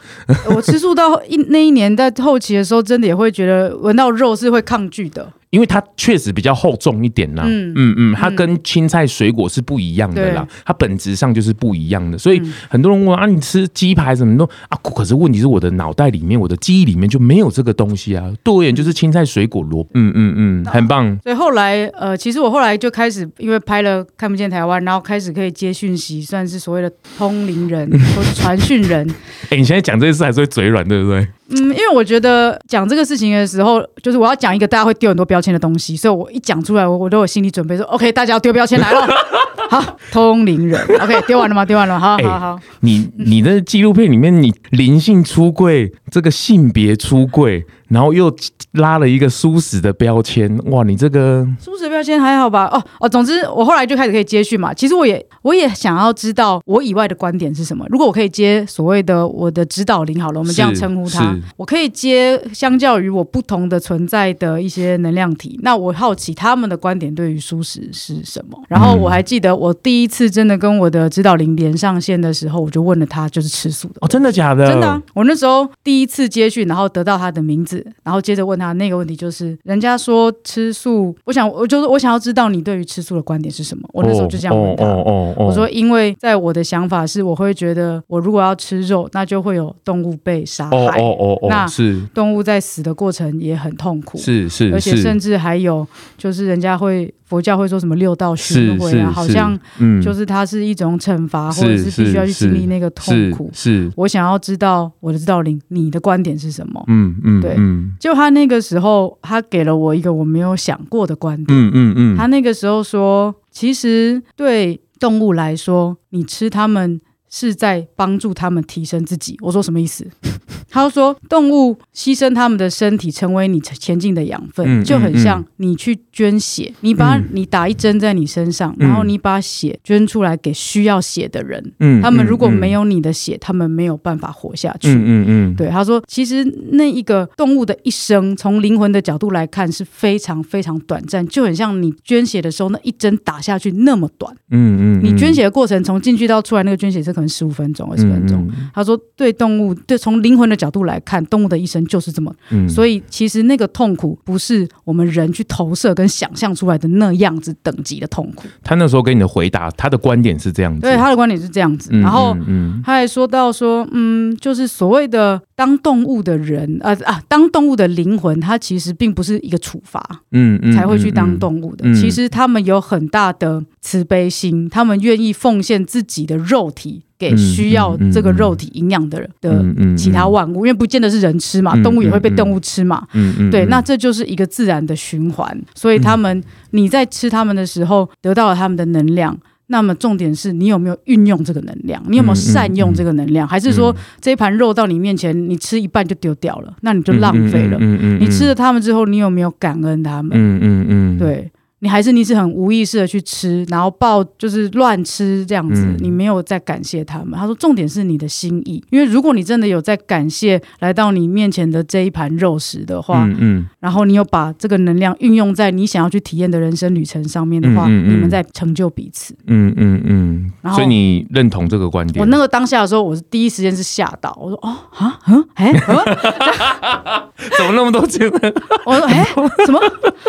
我吃素到一那一年在后期的时候，真的也会觉得闻到肉是会抗拒的。因为它确实比较厚重一点啦，嗯。嗯嗯，它跟青菜水果是不一样的啦，它本质上就是不一样的，所以很多人问啊，你吃鸡排什么？都啊，可是问题是我的脑袋里面，我的记忆里面就没有这个东西啊，对我而言就是青菜水果萝，嗯。嗯嗯，很棒。所以后来呃，其实我后来就开始因为拍了看不见台湾，然后开始可以接讯息，算是所谓的通灵人 或传讯人。哎，你现在讲这件事还是会嘴软，对不对？嗯，因为我觉得讲这个事情的时候，就是我要讲一个大家会丢很多标签的东西，所以我一讲出来，我我都有心理准备说，OK，大家要丢标签来了。好，通灵人，OK，丢完了吗？丢完了，好好好。你你的纪录片里面，你灵性出柜，这个性别出柜。然后又拉了一个蔬食的标签，哇！你这个蔬食标签还好吧？哦哦，总之我后来就开始可以接续嘛。其实我也我也想要知道我以外的观点是什么。如果我可以接所谓的我的指导灵，好了，我们这样称呼他，我可以接相较于我不同的存在的一些能量体。那我好奇他们的观点对于蔬食是什么。然后我还记得我第一次真的跟我的指导灵连上线的时候，我就问了他，就是吃素的。哦，真的假的？真的啊。我那时候第一次接续，然后得到他的名字。子，然后接着问他那个问题，就是人家说吃素，我想我就是我想要知道你对于吃素的观点是什么。我那时候就这样问他，哦哦哦、我说因为在我的想法是，我会觉得我如果要吃肉，那就会有动物被杀害，哦哦哦、那是动物在死的过程也很痛苦，是是，而且甚至还有就是人家会。佛教会说什么六道轮回啊？好像就是它是一种惩罚，或者是必须要去经历那个痛苦。是，我想要知道我的指导灵，你的观点是什么？嗯嗯，对。就他那个时候，他给了我一个我没有想过的观点。嗯嗯嗯，他那个时候说，其实对动物来说，你吃它们。是在帮助他们提升自己。我说什么意思？他说，动物牺牲他们的身体，成为你前进的养分，嗯、就很像你去捐血，嗯、你把你打一针在你身上，嗯、然后你把血捐出来给需要血的人。嗯、他们如果没有你的血，嗯、他们没有办法活下去。嗯嗯，嗯对，他说，其实那一个动物的一生，从灵魂的角度来看，是非常非常短暂，就很像你捐血的时候，那一针打下去那么短。嗯嗯，嗯你捐血的过程，从进去到出来，那个捐血是可。十五分钟、二十分钟，他说：“对动物，对从灵魂的角度来看，动物的一生就是这么。嗯、所以其实那个痛苦不是我们人去投射跟想象出来的那样子等级的痛苦。”他那时候给你的回答，他的观点是这样子。对，他的观点是这样子。嗯、然后他还说到说：“嗯，就是所谓的当动物的人，呃啊，当动物的灵魂，他其实并不是一个处罚，嗯嗯，才会去当动物的。其实他们有很大的慈悲心，他们愿意奉献自己的肉体。”给需要这个肉体营养的人的其他万物，因为不见得是人吃嘛，动物也会被动物吃嘛。对，那这就是一个自然的循环。所以他们，你在吃他们的时候得到了他们的能量，那么重点是你有没有运用这个能量？你有没有善用这个能量？还是说这一盘肉到你面前，你吃一半就丢掉了，那你就浪费了。你吃了他们之后，你有没有感恩他们？嗯嗯嗯，对。你还是你是很无意识的去吃，然后抱就是乱吃这样子，嗯、你没有在感谢他们。他说重点是你的心意，因为如果你真的有在感谢来到你面前的这一盘肉食的话，嗯，嗯然后你有把这个能量运用在你想要去体验的人生旅程上面的话，嗯嗯嗯、你们在成就彼此。嗯嗯嗯。然后，所以你认同这个观点？我那个当下的时候，我是第一时间是吓到，我说哦啊嗯哎，怎么那么多钱？我说哎，什么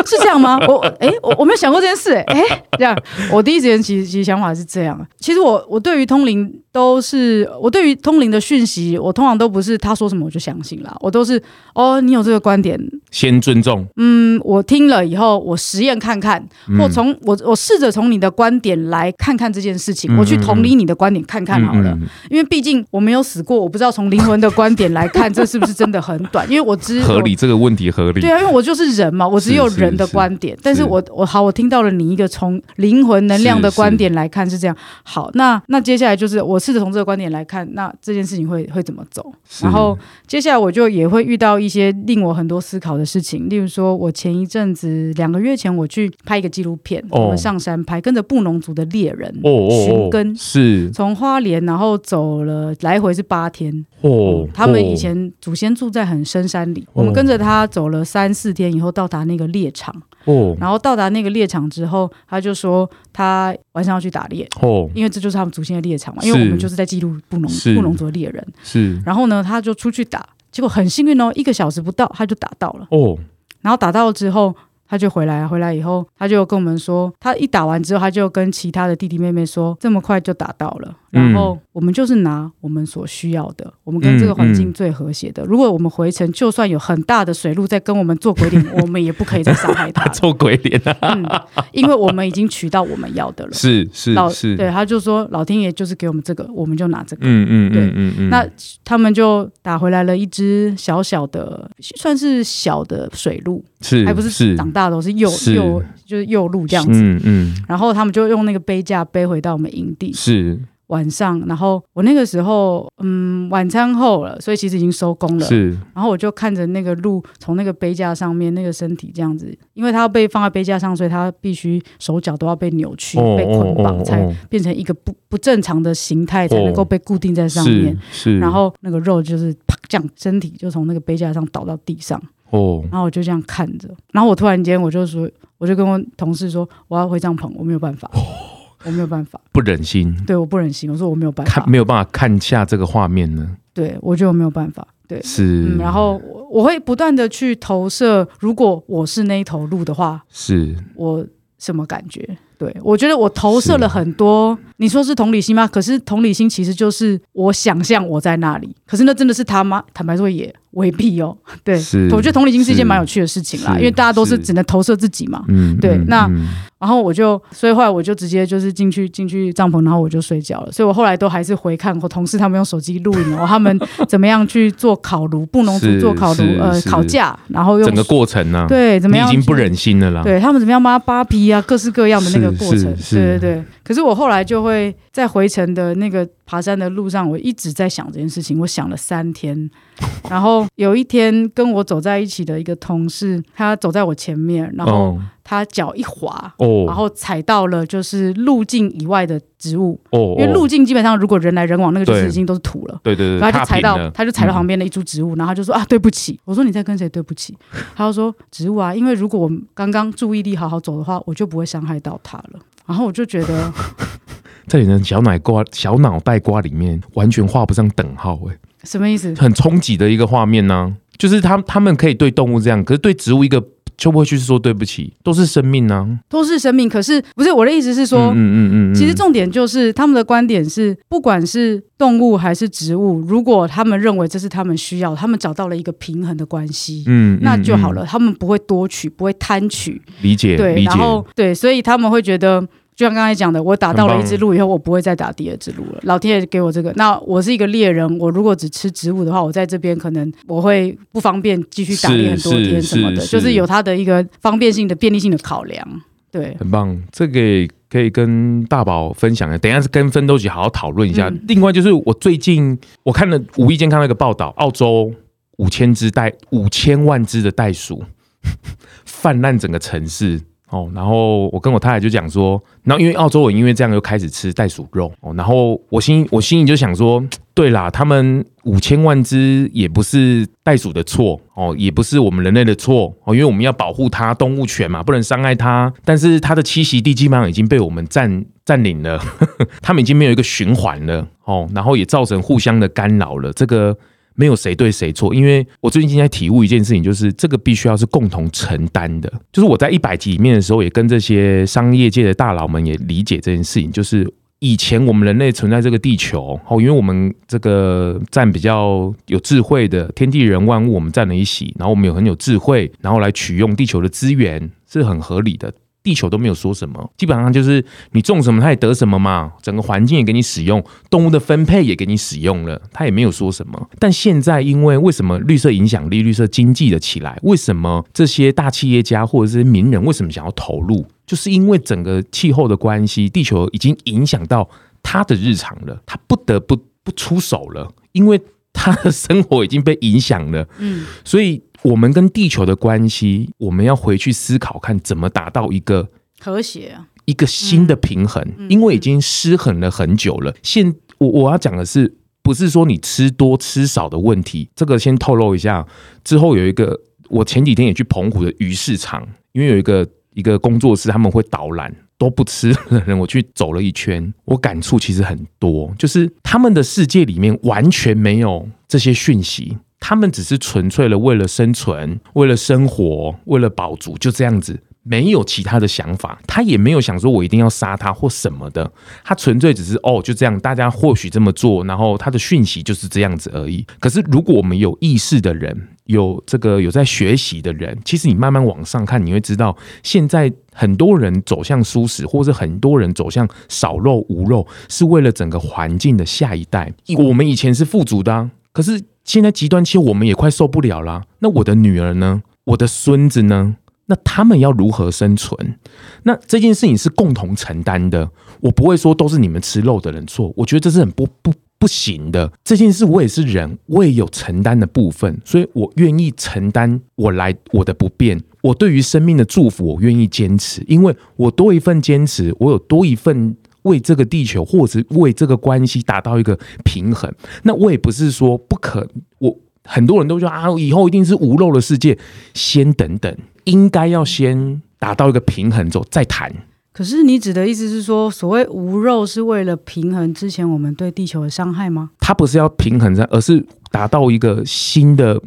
是这样吗？我哎我。我没有想过这件事，哎，这样，我第一时间其实其实想法是这样。其实我我对于通灵都是，我对于通灵的讯息，我通常都不是他说什么我就相信了，我都是哦，你有这个观点，先尊重。嗯，我听了以后，我实验看看，或从我我试着从你的观点来看看这件事情，我去同理你的观点看看好了，因为毕竟我没有死过，我不知道从灵魂的观点来看 这是不是真的很短，因为我知合理这个问题合理，对啊，因为我就是人嘛，我只有人的观点，但是。我我。好，我听到了你一个从灵魂能量的观点来看是这样。好，那那接下来就是我试着从这个观点来看，那这件事情会会怎么走？然后接下来我就也会遇到一些令我很多思考的事情，例如说，我前一阵子两个月前我去拍一个纪录片，我们上山拍，跟着布农族的猎人寻根，是从花莲然后走了来回是八天哦。他们以前祖先住在很深山里，我们跟着他走了三四天以后到达那个猎场。哦，然后到达那个猎场之后，他就说他晚上要去打猎哦，因为这就是他们祖先的猎场嘛。因为我们就是在记录布农布农族的猎人是。然后呢，他就出去打，结果很幸运哦，一个小时不到他就打到了哦。然后打到了之后。他就回来，回来以后，他就跟我们说，他一打完之后，他就跟其他的弟弟妹妹说，这么快就打到了。然后我们就是拿我们所需要的，我们跟这个环境最和谐的。如果我们回程，就算有很大的水路在跟我们做鬼脸，我们也不可以再伤害他。做鬼脸啊！嗯，因为我们已经取到我们要的了。是是老是，对，他就说老天爷就是给我们这个，我们就拿这个。嗯嗯对嗯嗯。那他们就打回来了一只小小的，算是小的水路，是还不是长大的是幼幼就是幼鹿这样子。嗯嗯。然后他们就用那个背架背回到我们营地。是。晚上，然后我那个时候，嗯，晚餐后了，所以其实已经收工了。是，然后我就看着那个鹿从那个杯架上面，那个身体这样子，因为它要被放在杯架上，所以它必须手脚都要被扭曲、哦、被捆绑，哦、才变成一个不不正常的形态，才能够被固定在上面。是，是然后那个肉就是啪这样，身体就从那个杯架上倒到地上。哦，然后我就这样看着，然后我突然间我就说，我就跟我同事说，我要回帐篷，我没有办法。哦我没有办法，不忍心。对，我不忍心。我说我没有办法，看没有办法看下这个画面呢。对，我觉得我没有办法。对，是。嗯、然后我我会不断的去投射，如果我是那一头鹿的话，是我什么感觉？对，我觉得我投射了很多。你说是同理心吗？可是同理心其实就是我想象我在那里，可是那真的是他吗？坦白说也未必哦。对，我觉得同理心是一件蛮有趣的事情啦，因为大家都是只能投射自己嘛。嗯，对。那然后我就，所以后来我就直接就是进去进去帐篷，然后我就睡觉了。所以我后来都还是回看我同事他们用手机录影哦，他们 怎么样去做烤炉，布农族做烤炉呃烤架，然后用整个过程呢？对，怎么样？已经不忍心了啦。对他们怎么样扒扒皮啊，各式各样的那个过程。对对对。可是我后来就会在回程的那个爬山的路上，我一直在想这件事情，我想了三天。然后有一天跟我走在一起的一个同事，他走在我前面，然后他脚一滑，哦，然后踩到了就是路径以外的植物，哦，因为路径基本上如果人来人往，那个就是已经都是土了，对对对，然后他就踩到，他就踩到旁边的一株植物，然后他就说啊，对不起。我说你在跟谁对不起？他就说植物啊，因为如果我刚刚注意力好好走的话，我就不会伤害到它了。然后我就觉得，在你的小脑瓜、小脑袋瓜里面完全画不上等号，哎，什么意思？很冲击的一个画面呢、啊，就是他他们可以对动物这样，可是对植物一个就不会去说对不起，都是生命呢、啊，都是生命。可是不是我的意思是说，嗯嗯嗯，嗯，其实重点就是他们的观点是，不管是动物还是植物，如果他们认为这是他们需要，他们找到了一个平衡的关系，嗯，那就好了。他们不会多取，不会贪取，理解，对，理解，然后对，所以他们会觉得。就像刚才讲的，我打到了一只鹿以后，我不会再打第二只鹿了。老天爷给我这个，那我是一个猎人，我如果只吃植物的话，我在这边可能我会不方便继续打猎很多天什么的，就是有它的一个方便性的便利性的考量。对，很棒，这个可以跟大宝分享的。等一下是跟芬多吉好好讨论一下。嗯。另外就是我最近我看了无意间看到一个报道，澳洲五千只袋五千万只的袋鼠 泛滥整个城市。哦，然后我跟我太太就讲说，然后因为澳洲我因为这样又开始吃袋鼠肉哦，然后我心我心里就想说，对啦，他们五千万只也不是袋鼠的错哦，也不是我们人类的错哦，因为我们要保护它动物权嘛，不能伤害它，但是它的栖息地基本上已经被我们占占领了，呵呵，他们已经没有一个循环了哦，然后也造成互相的干扰了，这个。没有谁对谁错，因为我最近在体悟一件事情，就是这个必须要是共同承担的。就是我在一百集里面的时候，也跟这些商业界的大佬们也理解这件事情。就是以前我们人类存在这个地球，哦，因为我们这个占比较有智慧的天地人万物，我们占了一席，然后我们有很有智慧，然后来取用地球的资源，是很合理的。地球都没有说什么，基本上就是你种什么，它也得什么嘛。整个环境也给你使用，动物的分配也给你使用了，它也没有说什么。但现在，因为为什么绿色影响力、绿色经济的起来，为什么这些大企业家或者是名人为什么想要投入？就是因为整个气候的关系，地球已经影响到他的日常了，他不得不不出手了，因为他的生活已经被影响了。嗯，所以。我们跟地球的关系，我们要回去思考，看怎么达到一个和谐，一个新的平衡。因为已经失衡了很久了。现我我要讲的是，不是说你吃多吃少的问题。这个先透露一下。之后有一个，我前几天也去澎湖的鱼市场，因为有一个一个工作室，他们会导览，都不吃的人，我去走了一圈，我感触其实很多，就是他们的世界里面完全没有这些讯息。他们只是纯粹的为了生存，为了生活，为了保足，就这样子，没有其他的想法。他也没有想说我一定要杀他或什么的，他纯粹只是哦，就这样，大家或许这么做，然后他的讯息就是这样子而已。可是如果我们有意识的人，有这个有在学习的人，其实你慢慢往上看，你会知道，现在很多人走向蔬食，或者很多人走向少肉无肉，是为了整个环境的下一代。我们以前是富足的啊，可是。现在极端气候，我们也快受不了了。那我的女儿呢？我的孙子呢？那他们要如何生存？那这件事情是共同承担的。我不会说都是你们吃肉的人错。我觉得这是很不不不行的。这件事我也是人，我也有承担的部分，所以我愿意承担我来我的不便。我对于生命的祝福，我愿意坚持，因为我多一份坚持，我有多一份。为这个地球，或者为这个关系达到一个平衡，那我也不是说不可。我很多人都说啊，以后一定是无肉的世界。先等等，应该要先达到一个平衡之后再谈。可是你指的意思是说，所谓无肉是为了平衡之前我们对地球的伤害吗？它不是要平衡，而是达到一个新的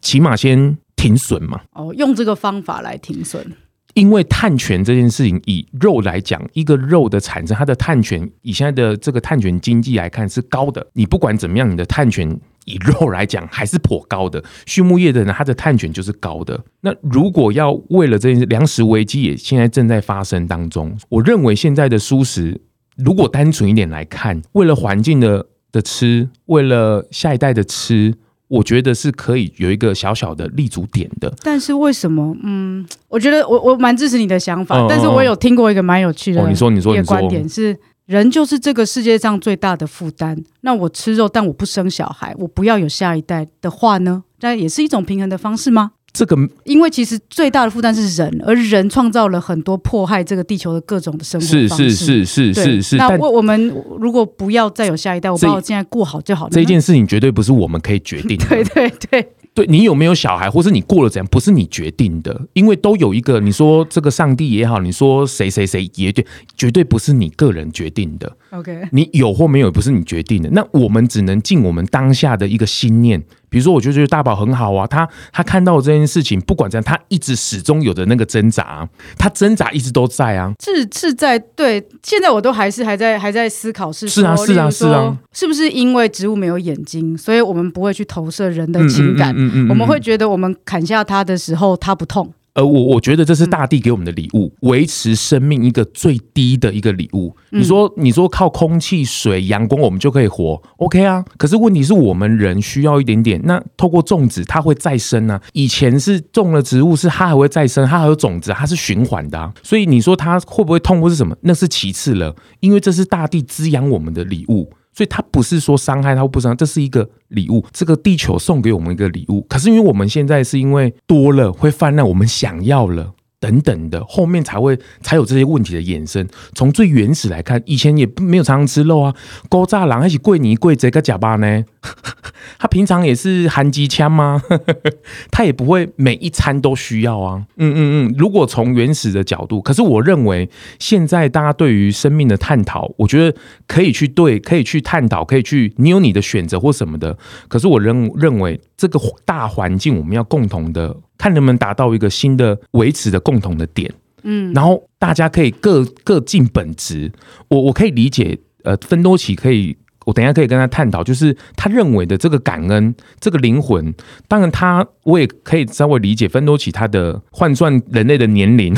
起码先停损嘛。哦，用这个方法来停损。因为碳权这件事情，以肉来讲，一个肉的产生，它的碳权以现在的这个碳权经济来看是高的。你不管怎么样，你的碳权以肉来讲还是颇高的。畜牧业的呢，它的碳权就是高的。那如果要为了这件事，粮食危机也现在正在发生当中。我认为现在的蔬食，如果单纯一点来看，为了环境的的吃，为了下一代的吃。我觉得是可以有一个小小的立足点的，但是为什么？嗯，我觉得我我蛮支持你的想法，嗯、但是我有听过一个蛮有趣的、哦，你说你说你说观点是，人就是这个世界上最大的负担。那我吃肉，但我不生小孩，我不要有下一代的话呢？那也是一种平衡的方式吗？这个，因为其实最大的负担是人，而人创造了很多迫害这个地球的各种的生活方式。是是是是是是。那我我们如果不要再有下一代，我把我现在过好就好了。这件事情绝对不是我们可以决定的。对 对对。对，你有没有小孩，或是你过了怎样，不是你决定的，因为都有一个，你说这个上帝也好，你说谁谁谁也对，绝对不是你个人决定的。OK，你有或没有，也不是你决定的。那我们只能尽我们当下的一个心念。比如说，我就觉得大宝很好啊，他他看到这件事情，不管怎样，他一直始终有的那个挣扎，他挣扎一直都在啊，是是在对。现在我都还是还在还在思考是，是啊是啊是啊，是不是因为植物没有眼睛，所以我们不会去投射人的情感，嗯嗯嗯嗯嗯，我们会觉得我们砍下它的时候，它不痛。呃，我我觉得这是大地给我们的礼物，维持生命一个最低的一个礼物。你说，你说靠空气、水、阳光我们就可以活，OK 啊？可是问题是我们人需要一点点。那透过种植，它会再生啊。以前是种了植物，是它还会再生，它还有种子，它是循环的啊。所以你说它会不会痛或是什么？那是其次了，因为这是大地滋养我们的礼物。所以它不是说伤害它或不伤，这是一个礼物，这个地球送给我们一个礼物。可是因为我们现在是因为多了会泛滥，我们想要了等等的，后面才会才有这些问题的衍生。从最原始来看，以前也没有常常吃肉啊，古早人还是过年过节个假巴呢。他平常也是含机枪吗？他也不会每一餐都需要啊。嗯嗯嗯。如果从原始的角度，可是我认为现在大家对于生命的探讨，我觉得可以去对，可以去探讨，可以去，你有你的选择或什么的。可是我认认为这个大环境，我们要共同的看能不能达到一个新的维持的共同的点。嗯，然后大家可以各各尽本职。我我可以理解，呃，芬多奇可以。我等一下可以跟他探讨，就是他认为的这个感恩，这个灵魂。当然，他我也可以稍微理解芬多奇他的换算人类的年龄。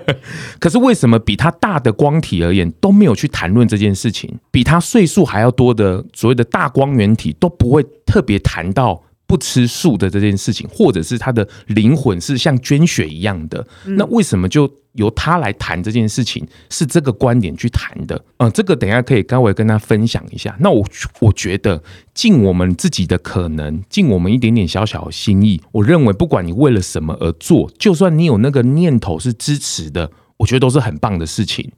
可是为什么比他大的光体而言都没有去谈论这件事情？比他岁数还要多的所谓的大光源体都不会特别谈到不吃素的这件事情，或者是他的灵魂是像捐血一样的？那为什么就？由他来谈这件事情，是这个观点去谈的。嗯，这个等一下可以稍微跟他分享一下。那我我觉得尽我们自己的可能，尽我们一点点小小的心意，我认为不管你为了什么而做，就算你有那个念头是支持的，我觉得都是很棒的事情。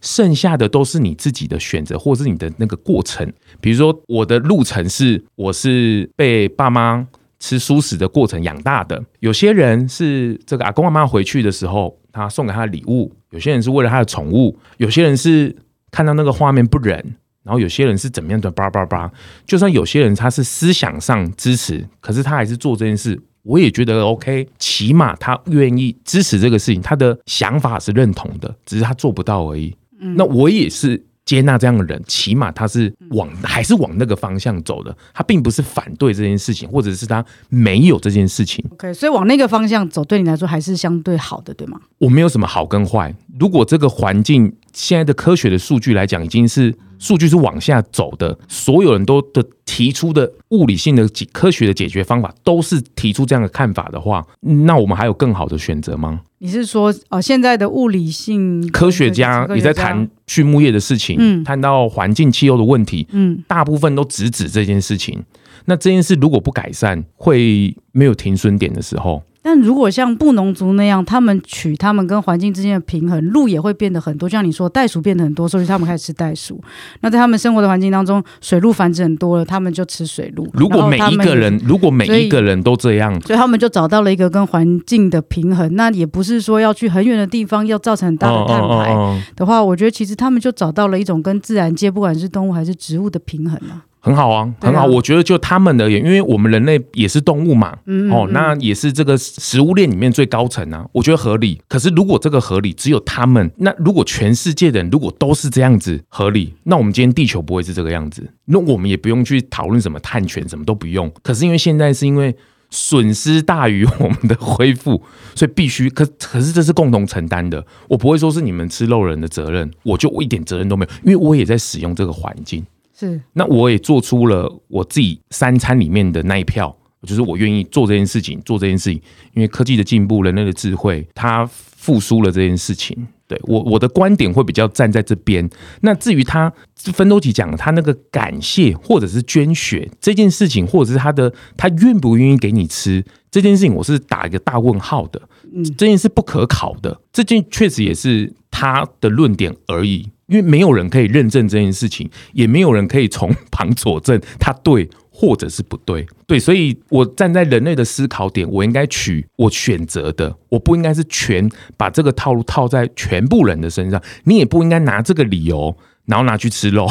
剩下的都是你自己的选择，或是你的那个过程。比如说我的路程是，我是被爸妈吃蔬食的过程养大的。有些人是这个阿公阿妈回去的时候。他送给他的礼物，有些人是为了他的宠物，有些人是看到那个画面不忍，然后有些人是怎么样的叭叭叭。就算有些人他是思想上支持，可是他还是做这件事，我也觉得 OK。起码他愿意支持这个事情，他的想法是认同的，只是他做不到而已。那我也是。接纳这样的人，起码他是往还是往那个方向走的，他并不是反对这件事情，或者是他没有这件事情。OK，所以往那个方向走，对你来说还是相对好的，对吗？我没有什么好跟坏。如果这个环境现在的科学的数据来讲，已经是数据是往下走的，所有人都的提出的物理性的解科学的解决方法都是提出这样的看法的话，那我们还有更好的选择吗？你是说，哦，现在的物理性科学家也在谈畜牧业的事情，嗯，谈到环境气候的问题，嗯，大部分都直指这件事情。那这件事如果不改善，会没有停损点的时候。但如果像布农族那样，他们取他们跟环境之间的平衡，鹿也会变得很多。就像你说，袋鼠变得很多，所以他们开始吃袋鼠。那在他们生活的环境当中，水鹿繁殖很多了，他们就吃水鹿。如果每一个人，如果每一个人都这样，所以他们就找到了一个跟环境的平衡。那也不是说要去很远的地方，要造成很大的碳排的话，我觉得其实他们就找到了一种跟自然界，不管是动物还是植物的平衡了。很好啊，很好。我觉得就他们而言，因为我们人类也是动物嘛，哦，那也是这个食物链里面最高层啊，我觉得合理。可是如果这个合理只有他们，那如果全世界的人如果都是这样子合理，那我们今天地球不会是这个样子，那我们也不用去讨论什么碳权，什么都不用。可是因为现在是因为损失大于我们的恢复，所以必须。可可是这是共同承担的，我不会说是你们吃肉人的责任，我就我一点责任都没有，因为我也在使用这个环境。是，那我也做出了我自己三餐里面的那一票，就是我愿意做这件事情，做这件事情，因为科技的进步，人类的智慧，它复苏了这件事情。对我，我的观点会比较站在这边。那至于他分多奇讲他那个感谢或者是捐血这件事情，或者是他的他愿不愿意给你吃这件事情，我是打一个大问号的。嗯，这件事不可考的，这件确实也是他的论点而已。因为没有人可以认证这件事情，也没有人可以从旁佐证他对或者是不对。对，所以我站在人类的思考点，我应该取我选择的，我不应该是全把这个套路套在全部人的身上。你也不应该拿这个理由。然后拿去吃肉，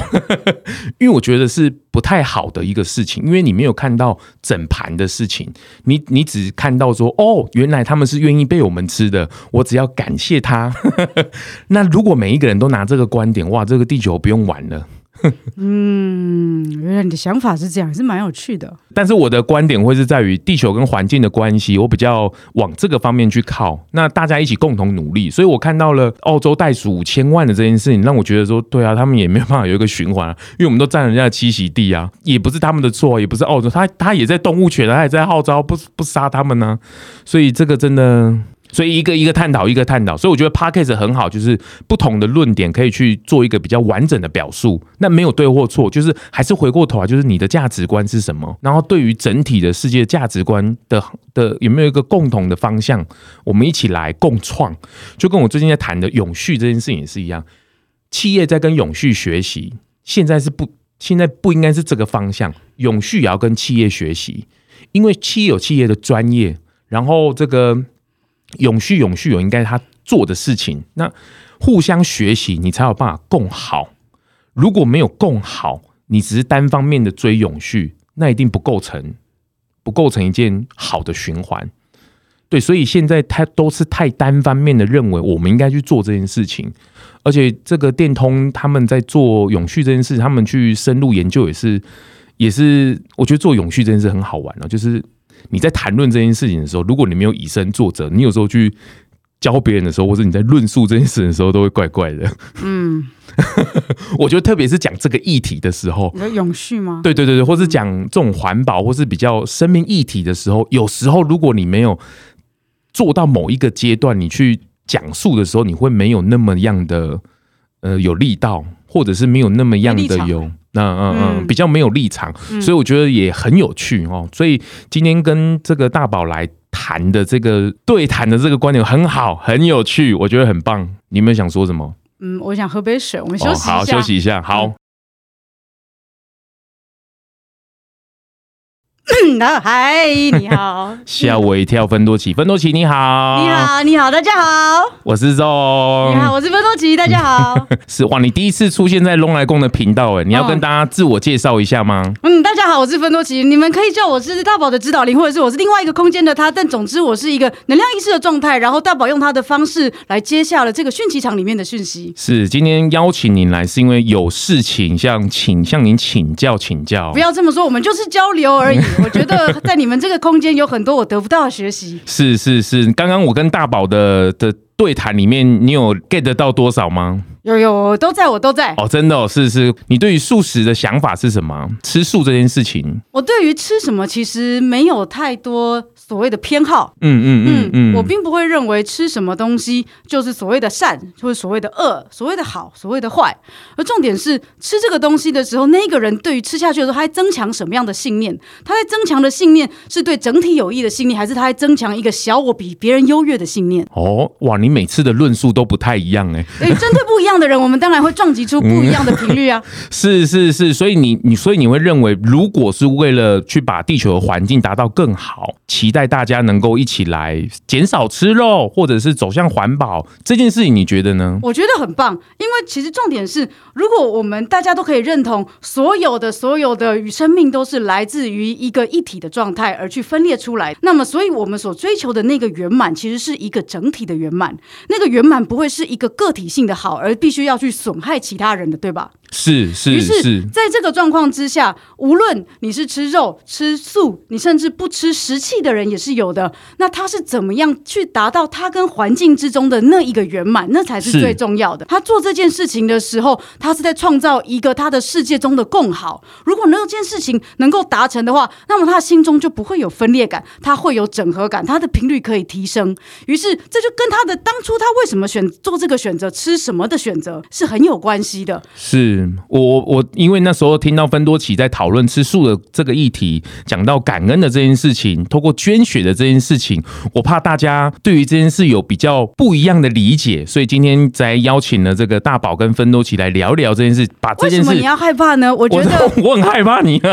因为我觉得是不太好的一个事情，因为你没有看到整盘的事情，你你只看到说哦，原来他们是愿意被我们吃的，我只要感谢他。那如果每一个人都拿这个观点，哇，这个地球不用玩了。嗯，原来你的想法是这样，是蛮有趣的。但是我的观点会是在于地球跟环境的关系，我比较往这个方面去靠。那大家一起共同努力，所以我看到了澳洲袋鼠五千万的这件事情，让我觉得说，对啊，他们也没有办法有一个循环啊，因为我们都占人家的栖息地啊，也不是他们的错，也不是澳洲，他他也在动物权，他也在号召不不杀他们呢、啊，所以这个真的。所以一个一个探讨，一个探讨。所以我觉得 Podcast 很好，就是不同的论点可以去做一个比较完整的表述。那没有对或错，就是还是回过头来，就是你的价值观是什么？然后对于整体的世界价值观的的有没有一个共同的方向？我们一起来共创。就跟我最近在谈的永续这件事情也是一样，企业在跟永续学习，现在是不现在不应该是这个方向，永续也要跟企业学习，因为企业有企业的专业，然后这个。永续，永续有应该他做的事情，那互相学习，你才有办法共好。如果没有共好，你只是单方面的追永续，那一定不构成，不构成一件好的循环。对，所以现在他都是太单方面的认为，我们应该去做这件事情。而且这个电通他们在做永续这件事，他们去深入研究也是，也是我觉得做永续这件事很好玩哦，就是。你在谈论这件事情的时候，如果你没有以身作则，你有时候去教别人的时候，或者你在论述这件事情的时候，都会怪怪的。嗯，我觉得特别是讲这个议题的时候，永续吗？对对对对，或是讲这种环保或是比较生命议题的时候，有时候如果你没有做到某一个阶段，你去讲述的时候，你会没有那么样的呃有力道，或者是没有那么样的有。那嗯嗯，比较没有立场，嗯，所以我觉得也很有趣哦。所以今天跟这个大宝来谈的这个对谈的这个观点很好，很有趣，我觉得很棒。你们想说什么？嗯，我想喝杯水，我们休息一下。哦，好，休息一下，好。嗨，你好！吓我一跳，芬多奇，芬多奇，你好，你好，你好，大家好，我是肉，你好，我是芬多奇，大家好。是哇，你第一次出现在龙来共的频道，哎，你要跟大家自我介绍一下吗？嗯，大家好，我是芬多奇，你们可以叫我是大宝的指导灵，或者是我是另外一个空间的他，但总之我是一个能量意识的状态，然后大宝用他的方式来接下了这个讯息场里面的讯息。是，今天邀请您来是因为有事情向请向您请教请教。不要这么说，我们就是交流而已。我觉得在你们这个空间有很多我得不到的学习。是是是，刚刚我跟大宝的的对谈里面，你有 get 到多少吗？有有，都在我都在。哦，真的哦，是是。你对于素食的想法是什么？吃素这件事情，我对于吃什么其实没有太多所谓的偏好。嗯嗯嗯嗯，我并不会认为吃什么东西就是所谓的善，或者所谓的恶，所谓的好，所谓的坏。而重点是吃这个东西的时候，那个人对于吃下去的时候，他在增强什么样的信念？他在增强的信念是对整体有益的信念，还是他在增强一个小我比别人优越的信念？哦，哇，你每次的论述都不太一样哎。对，针对不一样。的人，我们当然会撞击出不一样的频率啊。是是是，所以你你所以你会认为，如果是为了去把地球的环境达到更好，期待带大家能够一起来减少吃肉，或者是走向环保这件事情，你觉得呢？我觉得很棒，因为其实重点是，如果我们大家都可以认同，所有的所有的与生命都是来自于一个一体的状态而去分裂出来，那么，所以我们所追求的那个圆满，其实是一个整体的圆满。那个圆满不会是一个个体性的好，而必须要去损害其他人的，对吧？是是是，是在这个状况之下，无论你是吃肉、吃素，你甚至不吃食气的人也是有的。那他是怎么样去达到他跟环境之中的那一个圆满？那才是最重要的。他做这件事情的时候，他是在创造一个他的世界中的共好。如果那件事情能够达成的话，那么他心中就不会有分裂感，他会有整合感，他的频率可以提升。于是这就跟他的当初他为什么选做这个选择、吃什么的选择是很有关系的。是。我我因为那时候听到芬多奇在讨论吃素的这个议题，讲到感恩的这件事情，透过捐血的这件事情，我怕大家对于这件事有比较不一样的理解，所以今天才邀请了这个大宝跟芬多奇来聊聊这件事。把这件事，为什么你要害怕呢？我觉得我，我很害怕你，不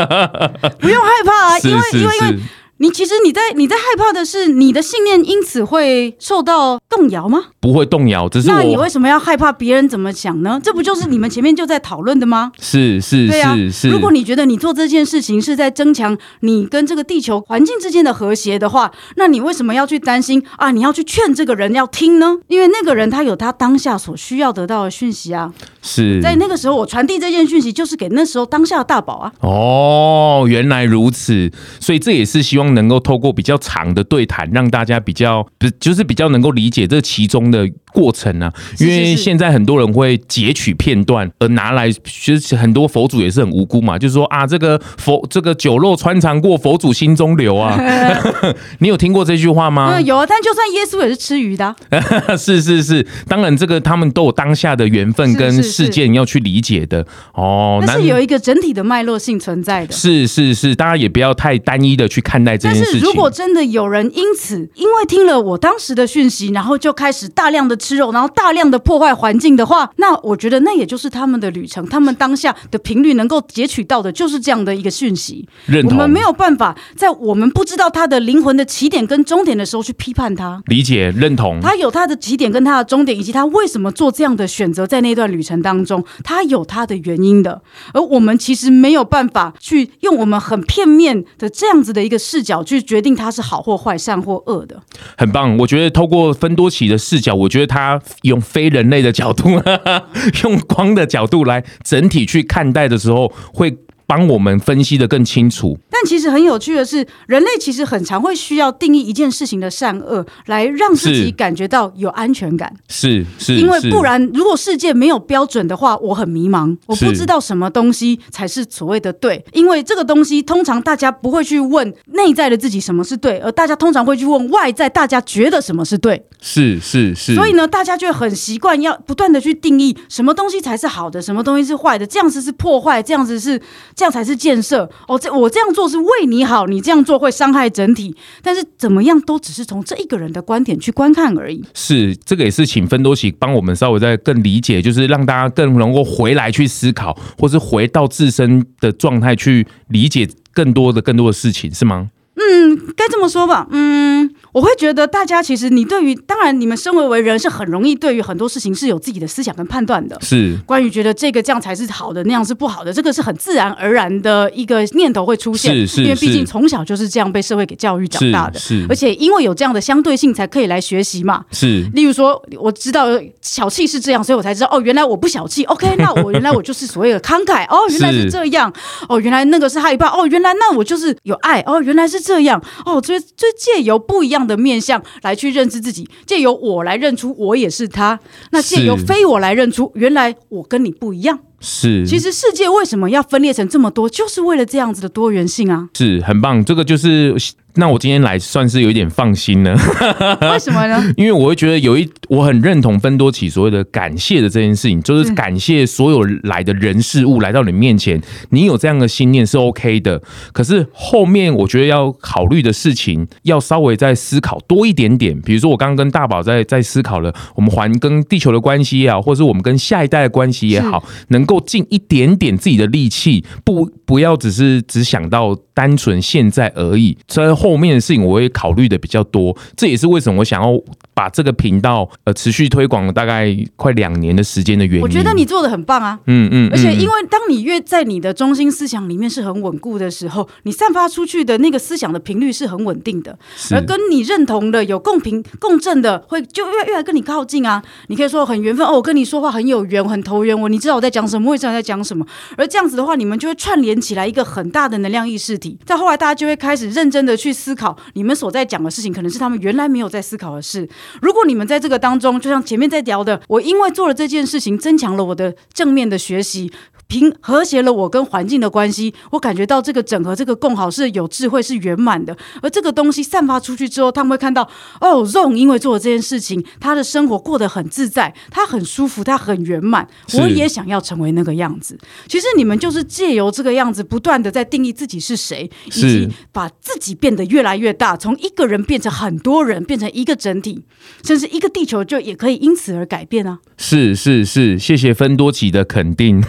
用害怕啊，因为因为因为。你其实你在你在害怕的是你的信念因此会受到动摇吗？不会动摇，只是那你为什么要害怕别人怎么想呢？这不就是你们前面就在讨论的吗？是是是、啊、是。如果你觉得你做这件事情是在增强你跟这个地球环境之间的和谐的话，那你为什么要去担心啊？你要去劝这个人要听呢？因为那个人他有他当下所需要得到的讯息啊。是在那个时候我传递这件讯息，就是给那时候当下的大宝啊。哦，原来如此，所以这也是希望。能够透过比较长的对谈，让大家比较不就是比较能够理解这其中的过程呢、啊？因为现在很多人会截取片段而拿来，其实很多佛祖也是很无辜嘛，就是说啊，这个佛这个酒肉穿肠过，佛祖心中留啊。你有听过这句话吗？嗯，有啊。但就算耶稣也是吃鱼的、啊。是是是，当然这个他们都有当下的缘分跟事件要去理解的哦。那是有一个整体的脉络性存在的。是是是，大家也不要太单一的去看待这件事情。但是如果真的有人因此因为听了我当时的讯息，然后就开始大量的吃肉，然后大量的破坏环境的话，那我觉得那也就是他们的旅程，他们当下的频率能够截取到的就是这样的一个讯息。我们没有办法在我们不知道他的灵魂的起点跟终点的时候去批判他。理解认同，他有他的起点跟他的终点，以及他为什么做这样的选择，在那段旅程当中，他有他的原因的。而我们其实没有办法去用我们很片面的这样子的一个视角去决定它是好或坏、善或恶的。很棒，我觉得透过分多奇的视角，我觉得他用非人类的角度，用光的角度来整体去看待的时候，会。帮我们分析的更清楚。但其实很有趣的是，人类其实很常会需要定义一件事情的善恶，来让自己感觉到有安全感。是是，因为不然，如果世界没有标准的话，我很迷茫，我不知道什么东西才是所谓的对。因为这个东西，通常大家不会去问内在的自己什么是对，而大家通常会去问外在，大家觉得什么是对。是是是。所以呢，大家就很习惯要不断的去定义什么东西才是好的，什么东西是坏的，这样子是破坏，这样子是。这样才是建设哦！这我这样做是为你好，你这样做会伤害整体。但是怎么样，都只是从这一个人的观点去观看而已。是，这个也是请芬多喜帮我们稍微再更理解，就是让大家更能够回来去思考，或是回到自身的状态去理解更多的、更多的事情，是吗？嗯，该这么说吧。嗯，我会觉得大家其实你对于，当然你们身为为人是很容易对于很多事情是有自己的思想跟判断的。是关于觉得这个这样才是好的，那样是不好的，这个是很自然而然的一个念头会出现。是是，因为毕竟从小就是这样被社会给教育长大的。是，是而且因为有这样的相对性，才可以来学习嘛。是，例如说，我知道小气是这样，所以我才知道哦，原来我不小气。OK，那我原来我就是所谓的慷慨。哦，原来是这样。哦，原来那个是害怕。哦，原来那我就是有爱。哦，原来是这样。哦。所以，就借由不一样的面相来去认知自己，借由我来认出我也是他，那借由非我来认出原来我跟你不一样。是，其实世界为什么要分裂成这么多，就是为了这样子的多元性啊！是很棒，这个就是。那我今天来算是有一点放心了，为什么呢？因为我会觉得有一我很认同芬多奇所谓的感谢的这件事情，就是感谢所有来的人事物来到你面前，你有这样的信念是 OK 的。可是后面我觉得要考虑的事情，要稍微再思考多一点点。比如说我刚刚跟大宝在在思考了，我们还跟地球的关系也好，或是我们跟下一代的关系也好，能够尽一点点自己的力气，不不要只是只想到单纯现在而已。所以后面的事情我会考虑的比较多，这也是为什么我想要把这个频道呃持续推广了大概快两年的时间的原因。我觉得你做的很棒啊，嗯嗯，而且因为当你越在你的中心思想里面是很稳固的时候，你散发出去的那个思想的频率是很稳定的，而跟你认同的有共频共振的会就越越来跟你靠近啊。你可以说很缘分哦，我跟你说话很有缘，很投缘，我你知道我在讲什么，我也知道你在讲什么，而这样子的话，你们就会串联起来一个很大的能量意识体。再后来，大家就会开始认真的去思考，你们所在讲的事情，可能是他们原来没有在思考的事。如果你们在这个当中，就像前面在聊的，我因为做了这件事情，增强了我的正面的学习。平和谐了我跟环境的关系，我感觉到这个整合、这个共好是有智慧、是圆满的。而这个东西散发出去之后，他们会看到哦，Zong 因为做了这件事情，他的生活过得很自在，他很舒服，他很圆满。我也想要成为那个样子。其实你们就是借由这个样子，不断的在定义自己是谁，以及把自己变得越来越大，从一个人变成很多人，变成一个整体，甚至一个地球就也可以因此而改变啊！是是是，谢谢芬多奇的肯定。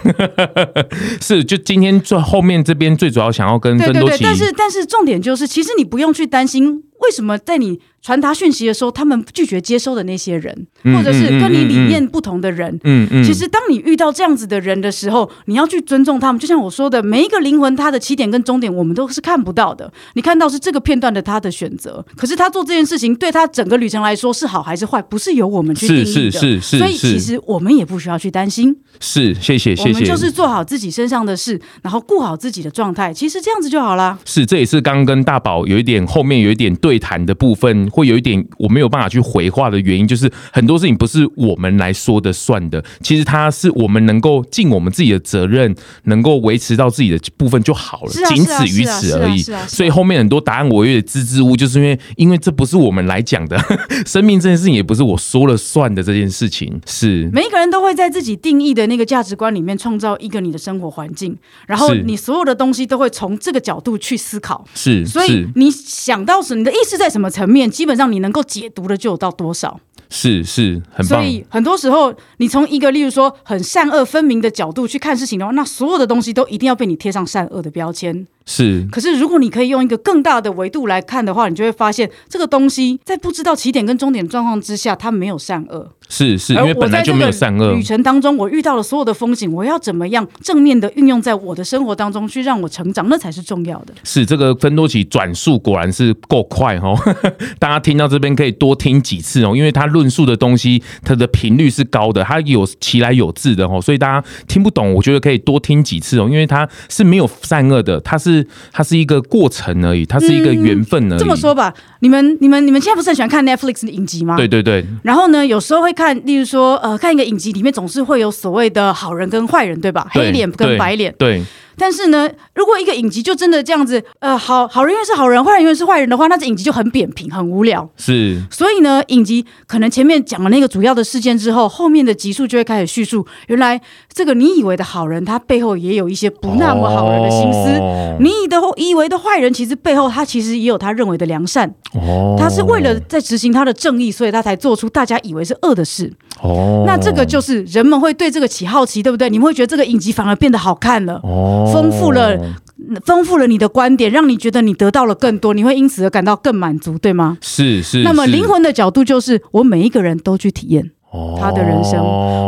是，就今天最后面这边最主要想要跟对对对，但是但是重点就是，其实你不用去担心。为什么在你传达讯息的时候，他们拒绝接收的那些人，或者是跟你理念不同的人，嗯嗯，其实当你遇到这样子的人的时候，你要去尊重他们。就像我说的，每一个灵魂，他的起点跟终点，我们都是看不到的。你看到是这个片段的他的选择，可是他做这件事情，对他整个旅程来说是好还是坏，不是由我们去定义的。是是是是，所以其实我们也不需要去担心。是，谢谢谢谢。我们就是做好自己身上的事，然后顾好自己的状态，其实这样子就好了。是，这也是刚跟大宝有一点后面有一点对谈的部分，会有一点我没有办法去回话的原因，就是很多事情不是我们来说的算的。其实它是我们能够尽我们自己的责任，能够维持到自己的部分就好了，仅此于此而已。所以后面很多答案我有点支支吾吾，就是因为因为这不是我们来讲的，生命这件事情也不是我说了算的这件事情。是每一个人都会在自己定义的那个价值观里面创造一个你的生活环境，然后你所有的东西都会从这个角度去思考。是，所以你想到是你的意识在什么层面，基本上你能够解读的就有到多少。是是，很棒。所以很多时候，你从一个例如说很善恶分明的角度去看事情的话，那所有的东西都一定要被你贴上善恶的标签。是。可是如果你可以用一个更大的维度来看的话，你就会发现这个东西在不知道起点跟终点状况之下，它没有善恶。是是，因为本来就没有善恶。旅程当中，我遇到了所有的风景，我要怎么样正面的运用在我的生活当中，去让我成长，那才是重要的。是这个芬多奇转述果然是够快哦，大家听到这边可以多听几次哦，因为他论述的东西，它的频率是高的，它有其来有自的哦，所以大家听不懂，我觉得可以多听几次哦，因为它是没有善恶的，它是它是一个过程而已，它是一个缘分而已。嗯，这么说吧，你们你们你们现在不是很喜欢看 Netflix 的影集吗？对对对。然后呢，有时候会看，例如说，呃，看一个影集里面总是会有所谓的好人跟坏人，对吧？黑脸跟白脸。对。但是呢，如果一个影集就真的这样子，呃，好好人永远是好人，坏人永远是坏人的话，那这影集就很扁平，很无聊。是。所以呢，影集可能前面讲了那个主要的事件之后，后面的集数就会开始叙述，原来这个你以为的好人，他背后也有一些不那么好人的心思。哦、你以的以为的坏人，其实背后他其实也有他认为的良善。哦。他是为了在执行他的正义，所以他才做出大家以为是恶的事。哦。那这个就是人们会对这个起好奇，对不对？你们会觉得这个影集反而变得好看了。哦。丰富了，丰富了你的观点，让你觉得你得到了更多，你会因此而感到更满足，对吗？是是。那么灵魂的角度就是，我每一个人都去体验。他的人生，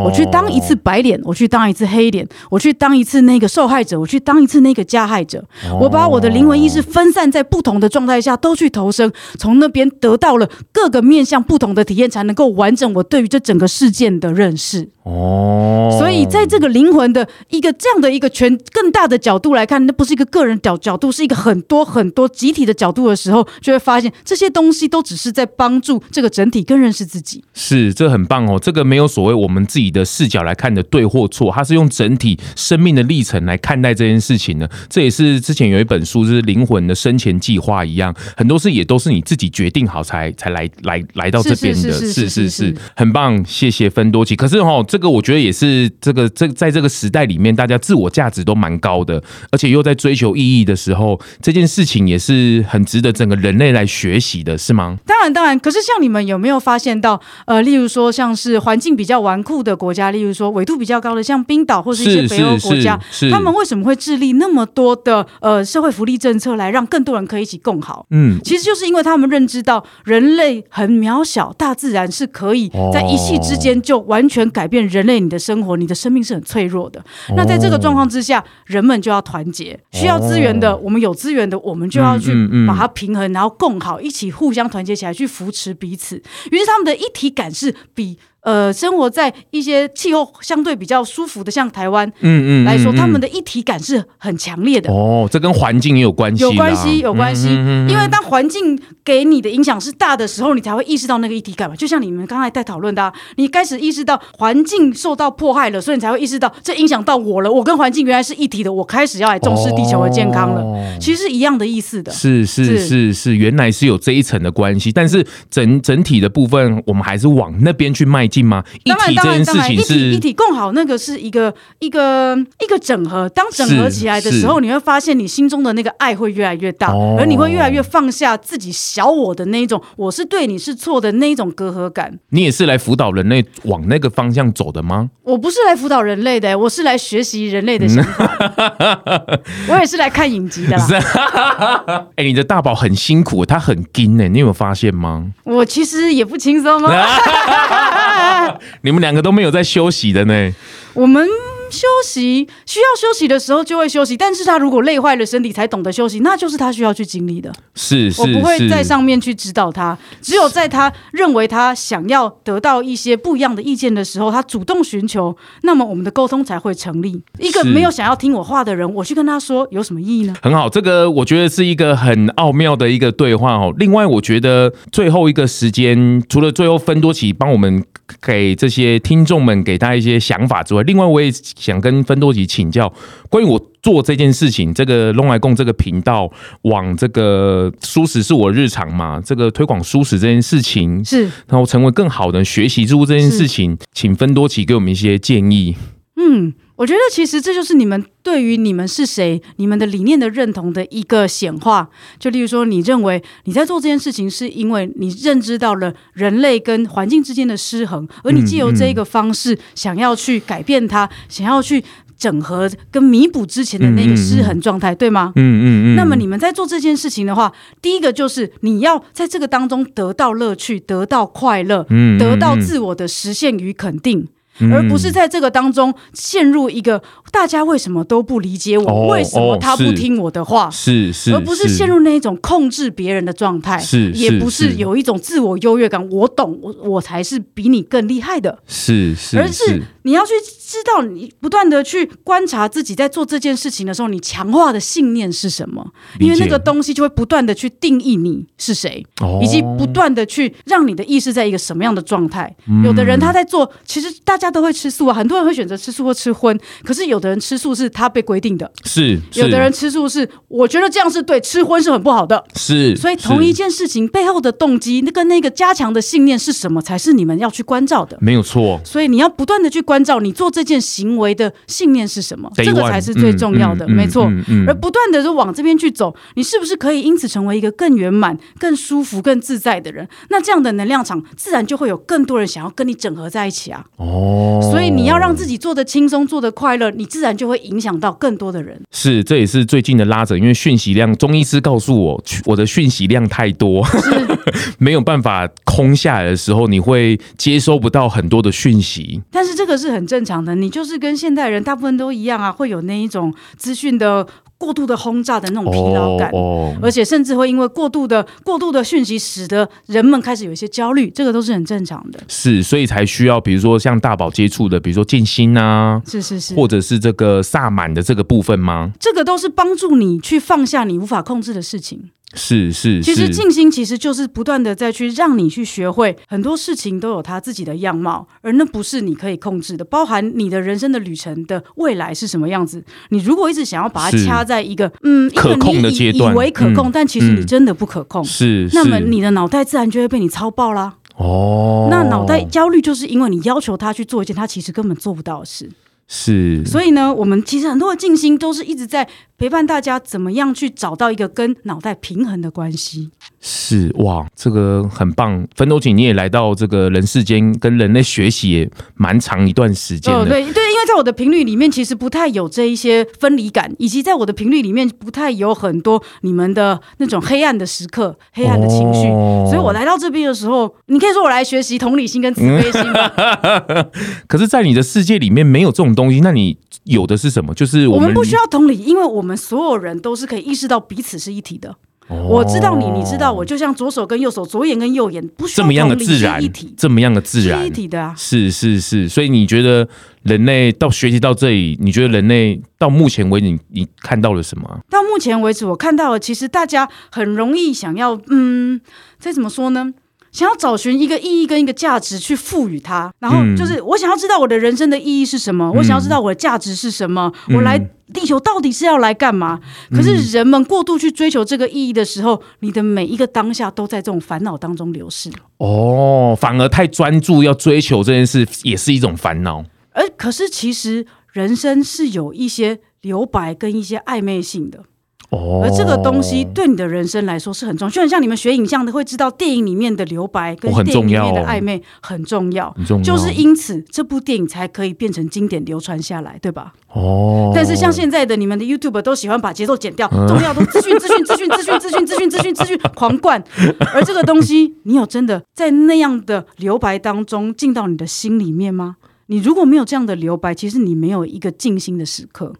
我去当一次白脸，我去当一次黑脸，我去当一次那个受害者，我去当一次那个加害者。我把我的灵魂意识分散在不同的状态下，都去投生，从那边得到了各个面向不同的体验，才能够完整我对于这整个事件的认识。哦，所以在这个灵魂的一个这样的一个全更大的角度来看，那不是一个个人角角度，是一个很多很多集体的角度的时候，就会发现这些东西都只是在帮助这个整体更认识自己。是，这很棒。哦，这个没有所谓我们自己的视角来看的对或错，它是用整体生命的历程来看待这件事情的。这也是之前有一本书，就是灵魂的生前计划一样，很多事也都是你自己决定好才才来来来到这边的。是是是是，很棒，谢谢芬多奇。可是哦，这个我觉得也是这个这在这个时代里面，大家自我价值都蛮高的，而且又在追求意义的时候，这件事情也是很值得整个人类来学习的，是吗？当然当然。可是像你们有没有发现到，呃，例如说像是环境比较纨绔的国家，例如说纬度比较高的，像冰岛或是一些北欧国家，他们为什么会致力那么多的呃社会福利政策来让更多人可以一起共好？嗯，其实就是因为他们认知到人类很渺小，大自然是可以在一夕之间就完全改变人类你的生活，你的生命是很脆弱的。那在这个状况之下，人们就要团结，需要资源的我们有资源的，我们就要去把它平衡，然后共好，一起互相团结起来去扶持彼此。于是他们的一体感是比。呃，生活在一些气候相对比较舒服的，像台湾，嗯嗯来说，他们的一体感是很强烈的。哦，这跟环境也有关系，有关系，有关系。因为当环境给你的影响是大的时候，你才会意识到那个一体感嘛。就像你们刚才在讨论的，你开始意识到环境受到迫害了，所以你才会意识到这影响到我了。我跟环境原来是一体的，我开始要来重视地球的健康了。其实是一样的意思的。是是是是，原来是有这一层的关系。但是整整体的部分，我们还是往那边去迈。吗？当然，当然，当然，一体一体共好，那个是一个一个一个整合。当整合起来的时候，你会发现你心中的那个爱会越来越大，而你会越来越放下自己小我的那一种，我是对，你是错的那一种隔阂感。你也是来辅导人类往那个方向走的吗？我不是来辅导人类的，我是来学习人类的想法。我也是来看影集的啦。哎，你的大宝很辛苦，他很精呢，你有发现吗？我其实也不轻松哦。你们两个都没有在休息的呢。我们。休息需要休息的时候就会休息，但是他如果累坏了身体才懂得休息，那就是他需要去经历的。是，是，我不会在上面去指导他，只有在他认为他想要得到一些不一样的意见的时候，他主动寻求，那么我们的沟通才会成立。一个没有想要听我话的人，我去跟他说有什么意义呢？很好，这个我觉得是一个很奥妙的一个对话哦。另外，我觉得最后一个时间，除了最后分多起帮我们给这些听众们给他一些想法之外，另外我也。想跟芬多奇请教关于我做这件事情，这个龙来共这个频道往这个舒适是我日常嘛，这个推广舒适这件事情是，然后成为更好的学习之物这件事情，请芬多奇给我们一些建议。嗯，我觉得其实这就是你们对于你们是谁、你们的理念的认同的一个显化。就例如说，你认为你在做这件事情，是因为你认知到了人类跟环境之间的失衡，而你借由这一个方式想要去改变它，想要去整合跟弥补之前的那个失衡状态，对吗？嗯嗯嗯。那么你们在做这件事情的话，第一个就是你要在这个当中得到乐趣，得到快乐，得到自我的实现与肯定。而不是在这个当中陷入一个大家为什么都不理解我，为什么他不听我的话，是是，而不是陷入那一种控制别人的状态，是，也不是有一种自我优越感，我懂，我我才是比你更厉害的，是是，而是你要去知道，你不断的去观察自己在做这件事情的时候，你强化的信念是什么？因为那个东西就会不断的去定义你是谁，以及不断的去让你的意识在一个什么样的状态。有的人他在做，其实大家。都会吃素啊，很多人会选择吃素或吃荤。可是有的人吃素是他被规定的，是；有的人吃素是我觉得这样是对，吃荤是很不好的，是。所以同一件事情背后的动机，那跟那个加强的信念是什么，才是你们要去关照的，没有错。所以你要不断的去关照你做这件行为的信念是什么，这个才是最重要的，没错。而不断的就往这边去走，你是不是可以因此成为一个更圆满、更舒服、更自在的人？那这样的能量场自然就会有更多人想要跟你整合在一起啊。哦。所以你要让自己做的轻松，做的快乐，你自然就会影响到更多的人。是，这也是最近的拉扯，因为讯息量，中医师告诉我，我的讯息量太多，是 没有办法空下来的时候，你会接收不到很多的讯息。但是这个是很正常的，你就是跟现代人大部分都一样啊，会有那一种资讯的。过度的轰炸的那种疲劳感，而且甚至会因为过度的过度的讯息，使得人们开始有一些焦虑，这个都是很正常的。是，所以才需要，比如说像大宝接触的，比如说静心啊，是是是，或者是这个萨满的这个部分吗？这个都是帮助你去放下你无法控制的事情。是是，其实静心其实就是不断的再去让你去学会很多事情都有它自己的样貌，而那不是你可以控制的，包含你的人生的旅程的未来是什么样子。你如果一直想要把它掐在一个嗯可控的阶段，以为可控，嗯、但其实你真的不可控。是，那么你的脑袋自然就会被你操爆啦。哦，那脑袋焦虑就是因为你要求他去做一件他其实根本做不到的事。是，所以呢，我们其实很多的静心都是一直在陪伴大家，怎么样去找到一个跟脑袋平衡的关系。是哇，这个很棒。分头，请，你也来到这个人世间，跟人类学习也蛮长一段时间的。哦，对对，因为在我的频率里面，其实不太有这一些分离感，以及在我的频率里面，不太有很多你们的那种黑暗的时刻、黑暗的情绪。哦，所以我来到这边的时候，你可以说我来学习同理心跟慈悲心吧。可是，在你的世界里面没有这种东西，那你有的是什么？就是我们，我们不需要同理，因为我们所有人都是可以意识到彼此是一体的。我知道你，你知道我，就像左手跟右手，左眼跟右眼，不需要这么样的自然，一体，这么样的自然，一体的啊。是是是，所以你觉得人类到学习到这里，你觉得人类到目前为止，你你看到了什么？到目前为止，我看到了，其实大家很容易想要，嗯，再怎么说呢？想要找寻一个意义跟一个价值去赋予它，然后就是我想要知道我的人生的意义是什么，嗯、我想要知道我的价值是什么，嗯、我来地球到底是要来干嘛？嗯、可是人们过度去追求这个意义的时候，你的每一个当下都在这种烦恼当中流逝。哦，反而太专注要追求这件事，也是一种烦恼。而可是其实人生是有一些留白跟一些暧昧性的。而这个东西对你的人生来说是很重要，就很像你们学影像的会知道，电影里面的留白跟电影里面的暧昧很重要，很重要，就是因此这部电影才可以变成经典流传下来，对吧？哦。但是像现在的你们的 YouTube 都喜欢把节奏剪掉，重要的资讯、资讯、资讯、资讯、资讯、资讯、资讯、资讯狂灌，而这个东西，你有真的在那样的留白当中进到你的心里面吗？你如果没有这样的留白，其实你没有一个静心的时刻。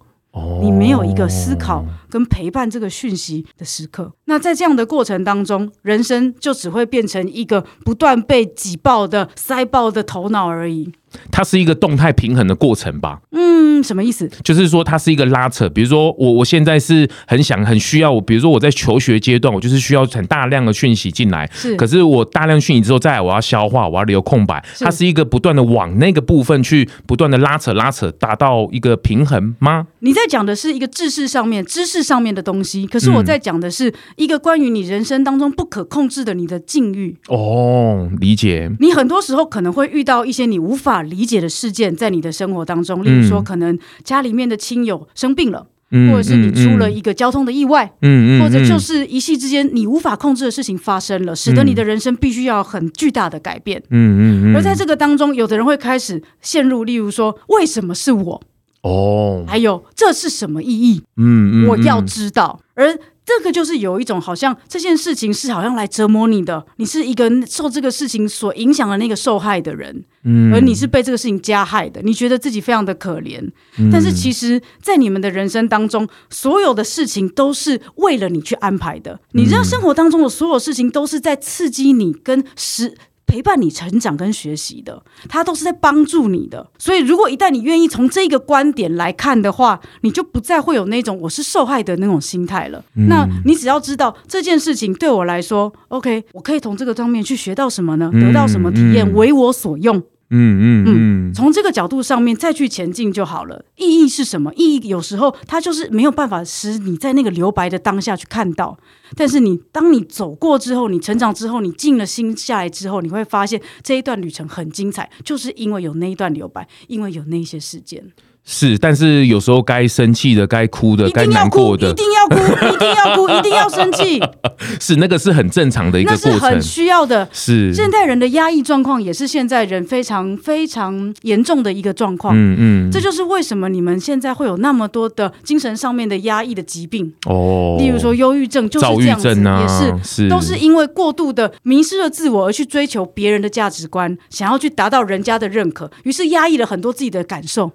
你没有一个思考跟陪伴这个讯息的时刻，那在这样的过程当中，人生就只会变成一个不断被挤爆的、塞爆的头脑而已。它是一个动态平衡的过程吧？嗯，什么意思？就是说它是一个拉扯。比如说我我现在是很想很需要我，比如说我在求学阶段，我就是需要很大量的讯息进来。是，可是我大量讯息之后，再来我要消化，我要留空白。它是一个不断的往那个部分去不断的拉扯拉扯，达到一个平衡吗？你在讲的是一个知识上面、知识上面的东西，可是我在讲的是一个关于你人生当中不可控制的你的境遇。哦，理解。你很多时候可能会遇到一些你无法理解的事件，在你的生活当中，例如说，可能家里面的亲友生病了，嗯、或者是你出了一个交通的意外，嗯嗯、或者就是一夕之间你无法控制的事情发生了，使得你的人生必须要很巨大的改变。嗯嗯、而在这个当中，有的人会开始陷入，例如说，为什么是我？哦，还有这是什么意义？嗯嗯、我要知道。而这个就是有一种好像这件事情是好像来折磨你的，你是一个受这个事情所影响的那个受害的人，嗯，而你是被这个事情加害的，你觉得自己非常的可怜，嗯，但是其实，在你们的人生当中，所有的事情都是为了你去安排的，你知道生活当中的所有事情都是在刺激你跟实。陪伴你成长跟学习的，他都是在帮助你的。所以，如果一旦你愿意从这个观点来看的话，你就不再会有那种我是受害的那种心态了。嗯、那你只要知道这件事情对我来说，OK，我可以从这个方面去学到什么呢？得到什么体验，嗯嗯、为我所用。嗯嗯嗯，从这个角度上面再去前进就好了。意义是什么？意义有时候它就是没有办法使你在那个留白的当下去看到。但是你当你走过之后，你成长之后，你静了心下来之后，你会发现这一段旅程很精彩，就是因为有那一段留白，因为有那些事件。是，但是有时候该生气的、该哭的、该难过的，一定要哭，一定要哭，一定要生气。是那个是很正常的一个过程，那是很需要的。是现代人的压抑状况，也是现在人非常非常严重的一个状况。嗯嗯，这就是为什么你们现在会有那么多的精神上面的压抑的疾病。哦，例如说忧郁症，就是这样子，啊、也是，是都是因为过度的迷失了自我，而去追求别人的价值观，想要去达到人家的认可，于是压抑了很多自己的感受。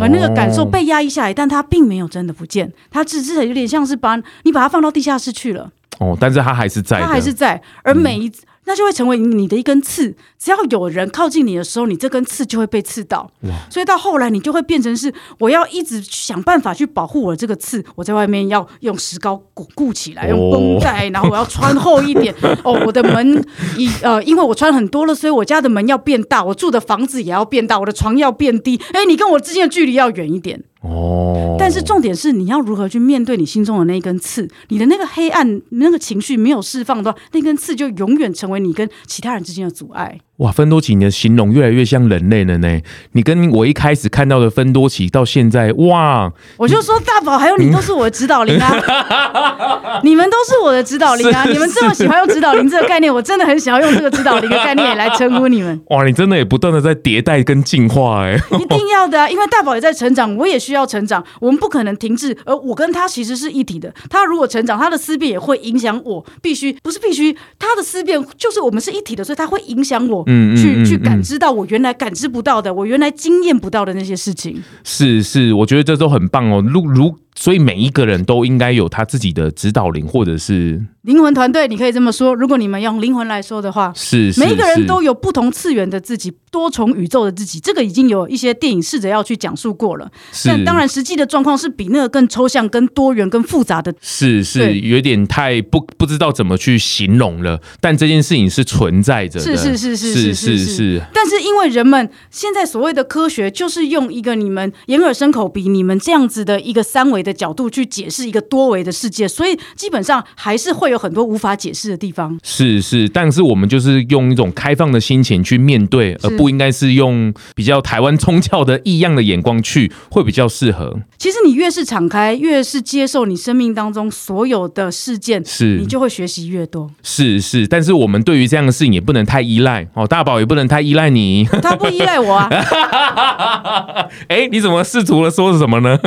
而那个感受被压抑下来，但它并没有真的不见，它只是有点像是把你把它放到地下室去了。哦，但是它还是在，它还是在。而每一、嗯、那就会成为你的一根刺。只要有人靠近你的时候，你这根刺就会被刺到。哇所以到后来，你就会变成是我要一直想办法去保护我这个刺。我在外面要用石膏巩固起来，用绷带，然后我要穿厚一点。哦，我的门一呃，因为我穿很多了，所以我家的门要变大，我住的房子也要变大，我的床要变低。哎，你跟我之间的距离要远一点。哦，但是重点是你要如何去面对你心中的那根刺，你的那个黑暗那个情绪没有释放的话，那根刺就永远成为你跟其他人之间的阻碍。哇，芬多奇，你的形容越来越像人类了呢。你跟我一开始看到的芬多奇到现在，哇，我就说大宝还有你都是我的指导灵啊，你们都是我的指导灵啊，你们这么喜欢用指导灵这个概念，我真的很想要用这个指导灵的概念来称呼你们。哇，你真的也不断的在迭代跟进化哎，一定要的啊，因为大宝也在成长，我也需要成长，我们不可能停滞，而我跟他其实是一体的。他如果成长，他的思辨也会影响我，必须不是必须，他的思辨就是我们是一体的，所以他会影响我。嗯，去去感知到我原来感知不到的，我原来经验不到的那些事情。是是，我觉得这都很棒哦。如如。所以每一个人都应该有他自己的指导灵，或者是灵魂团队。你可以这么说，如果你们用灵魂来说的话，是，是，每一个人都有不同次元的自己，多重宇宙的自己。这个已经有一些电影试着要去讲述过了。是但当然，实际的状况是比那个更抽象、更多元、更复杂的。是是，有点太不不知道怎么去形容了。但这件事情是存在着的。是是是是是是是，是。但是因为人们现在所谓的科学，就是用一个你们眼耳身口鼻，你们这样子的一个三维的角度去解释一个多维的世界，所以基本上还是会有很多无法解释的地方。是是，但是我们就是用一种开放的心情去面对，而不应该是用比较台湾宗教的异样的眼光去，会比较适合。其实你越是敞开，越是接受你生命当中所有的事件，是你就会学习越多。是是，但是我们对于这样的事情也不能太依赖哦，大宝也不能太依赖你，他不依赖我啊。哎、欸，你怎么试图了说是什么呢？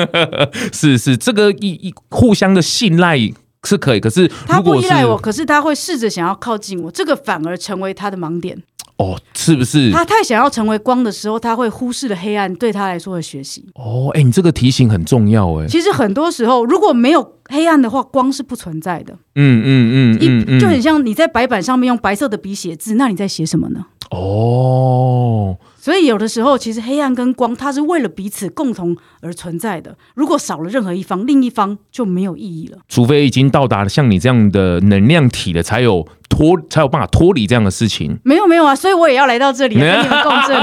是 是，这个。一一互相的信赖是可以，可是他不依赖我，可是他会试着想要靠近我，这个反而成为他的盲点。哦，是不是？他太想要成为光的时候，他会忽视了黑暗对他来说的学习。哦，哎，你这个提醒很重要，哎。其实很多时候，如果没有黑暗的话，光是不存在的。嗯嗯嗯，一就很像你在白板上面用白色的笔写字，那你在写什么呢？哦。所以有的时候，其实黑暗跟光，它是为了彼此共同而存在的。如果少了任何一方，另一方就没有意义了。除非已经到达了像你这样的能量体了，才有脱，才有办法脱离这样的事情。没有没有啊，所以我也要来到这里 跟你们共振。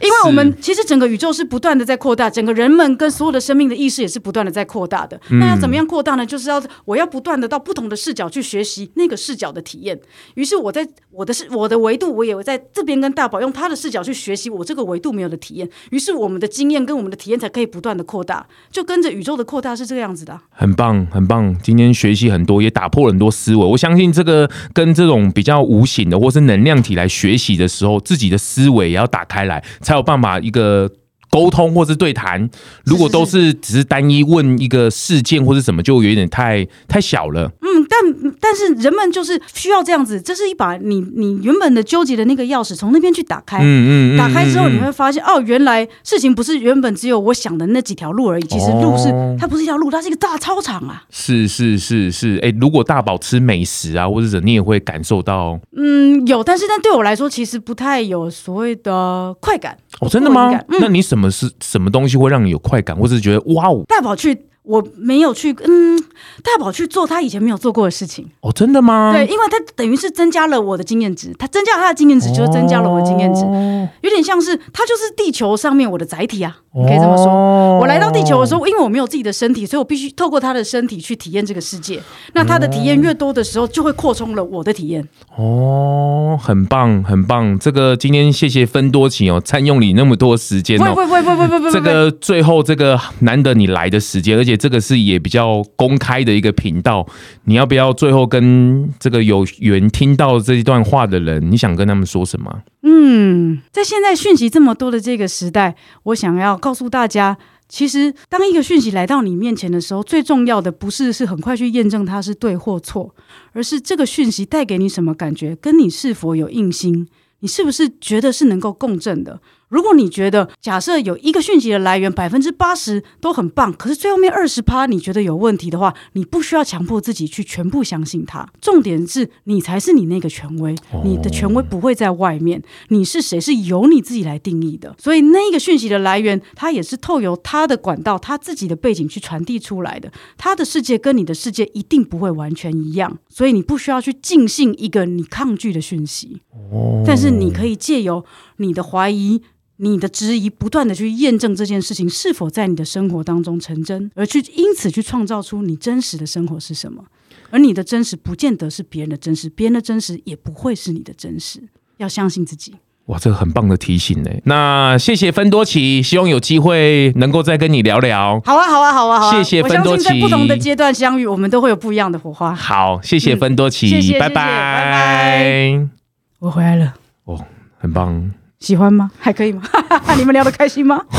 因为我们其实整个宇宙是不断的在扩大，整个人们跟所有的生命的意识也是不断的在扩大的。嗯、那要怎么样扩大呢？就是要我要不断的到不同的视角去学习那个视角的体验。于是我在我的视我的维度，我也在这边跟大宝用他的视角去学习我这个维度没有的体验，于是我们的经验跟我们的体验才可以不断的扩大，就跟着宇宙的扩大是这个样子的。很棒，很棒！今天学习很多，也打破了很多思维。我相信这个跟这种比较无形的或是能量体来学习的时候，自己的思维也要打开来，才有办法一个。沟通或是对谈，如果都是只是单一问一个事件或是什么，就有点太太小了。嗯，但但是人们就是需要这样子，这是一把你你原本的纠结的那个钥匙，从那边去打开。嗯嗯，嗯打开之后你会发现，哦，原来事情不是原本只有我想的那几条路而已，其实路是、哦、它不是一条路，它是一个大操场啊。是是是是，哎、欸，如果大宝吃美食啊，或者是你也会感受到。嗯，有，但是但对我来说，其实不太有所谓的快感。哦，真的吗？嗯、那你什么是什么东西会让你有快感，或是觉得哇哦？大宝去。我没有去，嗯，大宝去做他以前没有做过的事情。哦，真的吗？对，因为他等于是增加了我的经验值，他增加了他的经验值，就是增加了我的经验值，哦、有点像是他就是地球上面我的载体啊，你可以这么说。哦、我来到地球的时候，因为我没有自己的身体，所以我必须透过他的身体去体验这个世界。那他的体验越多的时候，就会扩充了我的体验。哦，很棒，很棒。这个今天谢谢分多情哦，占用你那么多时间哦，不不不不不不，这个最后这个难得你来的时间，而且。这个是也比较公开的一个频道，你要不要最后跟这个有缘听到这一段话的人，你想跟他们说什么？嗯，在现在讯息这么多的这个时代，我想要告诉大家，其实当一个讯息来到你面前的时候，最重要的不是是很快去验证它是对或错，而是这个讯息带给你什么感觉，跟你是否有印心，你是不是觉得是能够共振的？如果你觉得假设有一个讯息的来源百分之八十都很棒，可是最后面二十趴你觉得有问题的话，你不需要强迫自己去全部相信它。重点是你才是你那个权威，你的权威不会在外面。你是谁是由你自己来定义的。所以那个讯息的来源，它也是透由他的管道、他自己的背景去传递出来的。他的世界跟你的世界一定不会完全一样，所以你不需要去尽信一个你抗拒的讯息。但是你可以借由你的怀疑。你的质疑不断的去验证这件事情是否在你的生活当中成真，而去因此去创造出你真实的生活是什么。而你的真实不见得是别人的真实，别人的真实也不会是你的真实。要相信自己。哇，这个很棒的提醒呢。那谢谢芬多奇，希望有机会能够再跟你聊聊。好啊，好啊，好啊，好啊。谢谢芬多奇。在不同的阶段相遇，我们都会有不一样的火花。好，谢谢芬多奇，嗯、谢谢，拜拜，拜拜。我回来了。哦，很棒。喜欢吗？还可以吗？你们聊得开心吗？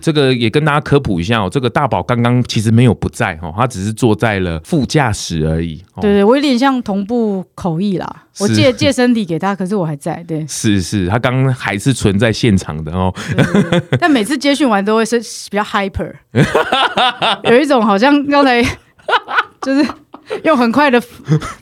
这个也跟大家科普一下哦。这个大宝刚刚其实没有不在哦，他只是坐在了副驾驶而已。对对，我有点像同步口译啦。我借借身体给他，可是我还在。对，是是，他刚刚还是存在现场的哦。对对对，但每次接训完都会是比较 hyper，有一种好像刚才就是。用很快的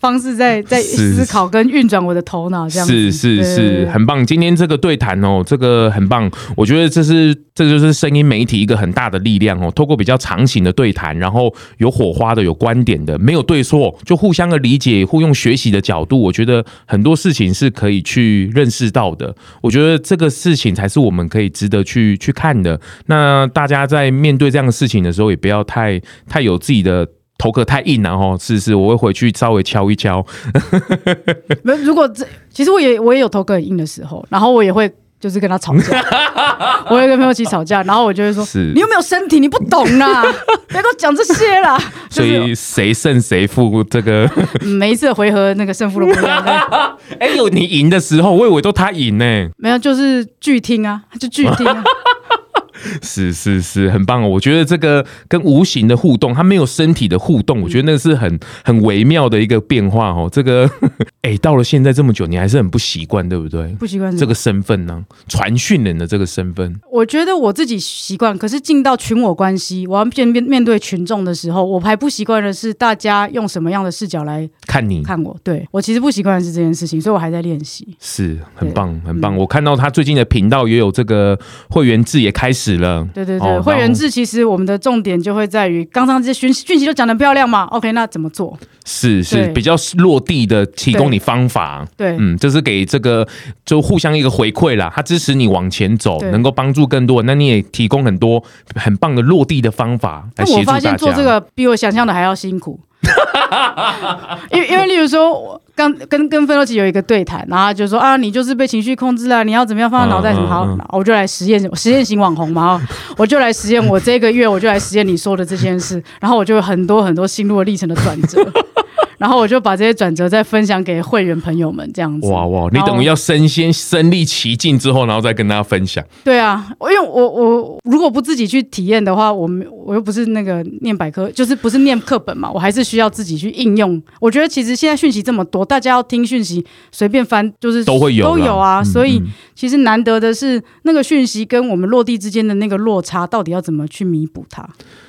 方式在 在思考跟运转我的头脑，这样是是是，很棒。今天这个对谈哦，这个很棒。我觉得这是这就是声音媒体一个很大的力量哦。透过比较长型的对谈，然后有火花的、有观点的，没有对错，就互相的理解、互用学习的角度，我觉得很多事情是可以去认识到的。我觉得这个事情才是我们可以值得去去看的。那大家在面对这样的事情的时候，也不要太太有自己的。头壳太硬了哦，是是，我会回去稍微敲一敲。没，如果这其实我也我也有头壳很硬的时候，然后我也会就是跟他吵架，我会跟朋友一起吵架，然后我就会说：是你有没有身体？你不懂啦，别跟我讲这些啦。所以谁胜谁负？这个每一次回合那个胜负都不一样。哎呦，你赢的时候，我以为都他赢呢。没有，就是拒听啊，就拒听啊。是是是，很棒哦！我觉得这个跟无形的互动，它没有身体的互动，我觉得那是很很微妙的一个变化哦。这个，哎，到了现在这么久，你还是很不习惯，对不对？不习惯这个身份呢，传讯人的这个身份。我觉得我自己习惯，可是进到群我关系，我要面面面对群众的时候，我还不习惯的是大家用什么样的视角来看你看我。对，我其实不习惯的是这件事情，所以我还在练习。是很棒，很棒。我看到他最近的频道也有这个会员制也开始了。对对对，会员制其实我们的重点就会在于刚刚这些讯讯息都讲的漂亮嘛？OK，那怎么做？是是比较落地的，提供你方法。对，嗯，就是给这个就互相一个回馈啦，他支持你往前走，能够帮助更多。那你也提供很多很棒的落地的方法来协助大家。我发现做这个比我想象的还要辛苦。因为因为例如说，我刚跟跟芬洛奇有一个对谈，然后就说啊，你就是被情绪控制了，你要怎么样放在脑袋什么好，我就来实验实验型网红嘛，我就来实验 我这个月我就来实验你说的这件事，然后我就有很多很多心路历程的转折。然后我就把这些转折再分享给会员朋友们，这样子。哇哇！你等于要身先身历其境之后，然后再跟大家分享。对啊，因为我我如果不自己去体验的话，我们我又不是那个念百科，就是不是念课本嘛，我还是需要自己去应用。我觉得其实现在讯息这么多，大家要听讯息随便翻就是都会有都有啊，所以其实难得的是那个讯息跟我们落地之间的那个落差，到底要怎么去弥补它？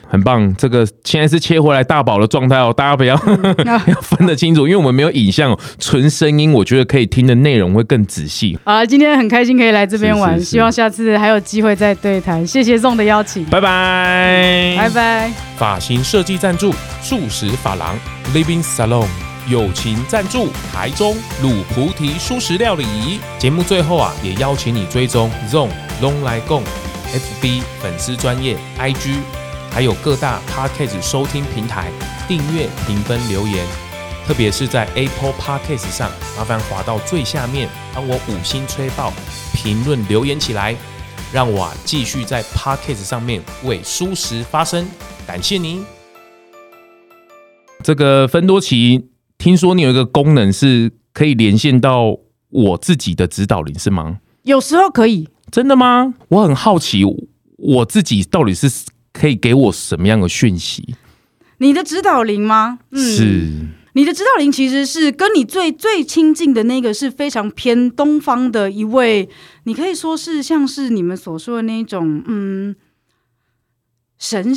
很棒，这个现在是切回来大宝的状态哦，大家不要、嗯、要分得清楚，因为我们没有影像，纯声音，我觉得可以听的内容会更仔细。好，今天很开心可以来这边玩，是是是希望下次还有机会再对谈。谢谢 ZONG 的邀请，拜拜，拜拜。发型设计赞助素食发廊 Living Salon，友情赞助台中卤菩提素食料理。节目最后啊，也邀请你追踪来共 FB 粉丝专业 IG。还有各大 Podcast 收听平台订阅、评分、留言，特别是在 Apple Podcast 上，麻烦滑到最下面，帮我五星吹爆，评论留言起来，让我继续在 Podcast 上面为蔬食发声。感谢您。这个芬多奇，听说你有一个功能是可以连线到我自己的指导灵，是吗？有时候可以。真的吗？我很好奇，我自己到底是。可以给我什么样的讯息？你的指导灵吗？嗯、是你的指导灵其实是跟你最最亲近的那个是非常偏东方的一位，你可以说是像是你们所说的那种，嗯，神，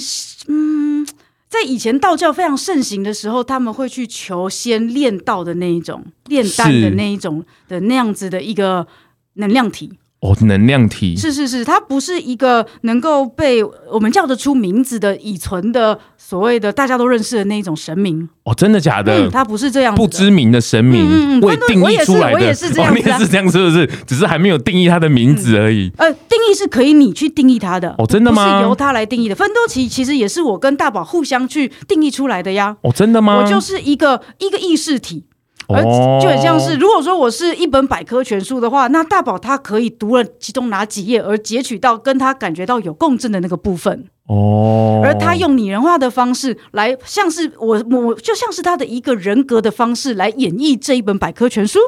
嗯，在以前道教非常盛行的时候，他们会去求仙炼道的那一种，炼丹的那一种的那样子的一个能量体。哦，能量体是是是，它不是一个能够被我们叫得出名字的已存的所谓的大家都认识的那一种神明。哦，真的假的？嗯，它不是这样，不知名的神明，嗯嗯，未定义出来的。我也是，我也是这样，哦，你也是这样，是不是？只是还没有定义它的名字而已。呃，定义是可以你去定义它的。哦，真的吗？是由它来定义的。奋斗期其实也是我跟大宝互相去定义出来的呀。哦，真的吗？我就是一个一个意识体。而就很像是，如果说我是一本百科全书的话，那大宝他可以读了其中哪几页，而截取到跟他感觉到有共振的那个部分。哦，而他用拟人化的方式来，像是我我就像是他的一个人格的方式来演绎这一本百科全书。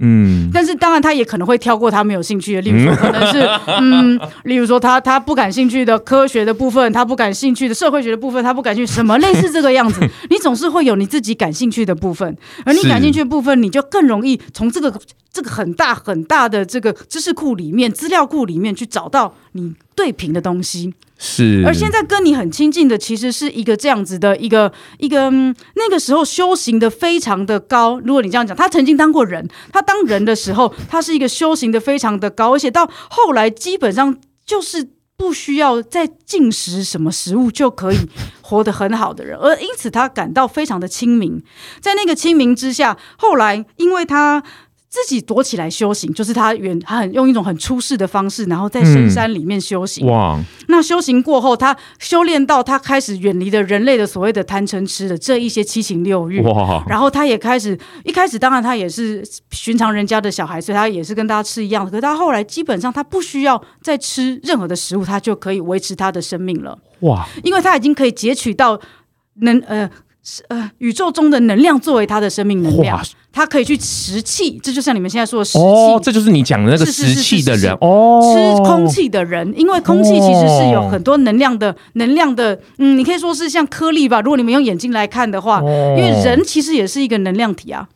嗯，但是当然，他也可能会跳过他没有兴趣的，例如说 可能是嗯，例如说他他不感兴趣的科学的部分，他不感兴趣的社会学的部分，他不感兴趣什么类似这个样子。你总是会有你自己感兴趣的部分，而你感兴趣的部分，你就更容易从这个这个很大很大的这个知识库里面、资料库里面去找到你对平的东西。是，而现在跟你很亲近的，其实是一个这样子的一个一个、那个时候修行的非常的高。如果你这样讲，他曾经当过人，他当人的时候，他是一个修行的非常的高，而且到后来基本上就是不需要再进食什么食物就可以活得很好的人，而因此他感到非常的清明。在那个清明之下，后来因为他。自己躲起来修行，就是他远，他很用一种很出世的方式，然后在深山里面修行。嗯、哇！那修行过后，他修炼到他开始远离了人类的所谓的贪嗔痴的这一些七情六欲。哇！然后他也开始，一开始当然他也是寻常人家的小孩，所以他也是跟大家吃一样的。可是他后来基本上他不需要再吃任何的食物，他就可以维持他的生命了。哇！因为他已经可以截取到能呃。呃，宇宙中的能量作为他的生命能量，他可以去食气，这就像你们现在说的食气，哦，这就是你讲的那个食气的人。哦，吃空气的人，因为空气其实是有很多能量的，能量的，嗯，你可以说是像颗粒吧，如果你们用眼睛来看的话，因为人其实也是一个能量体啊。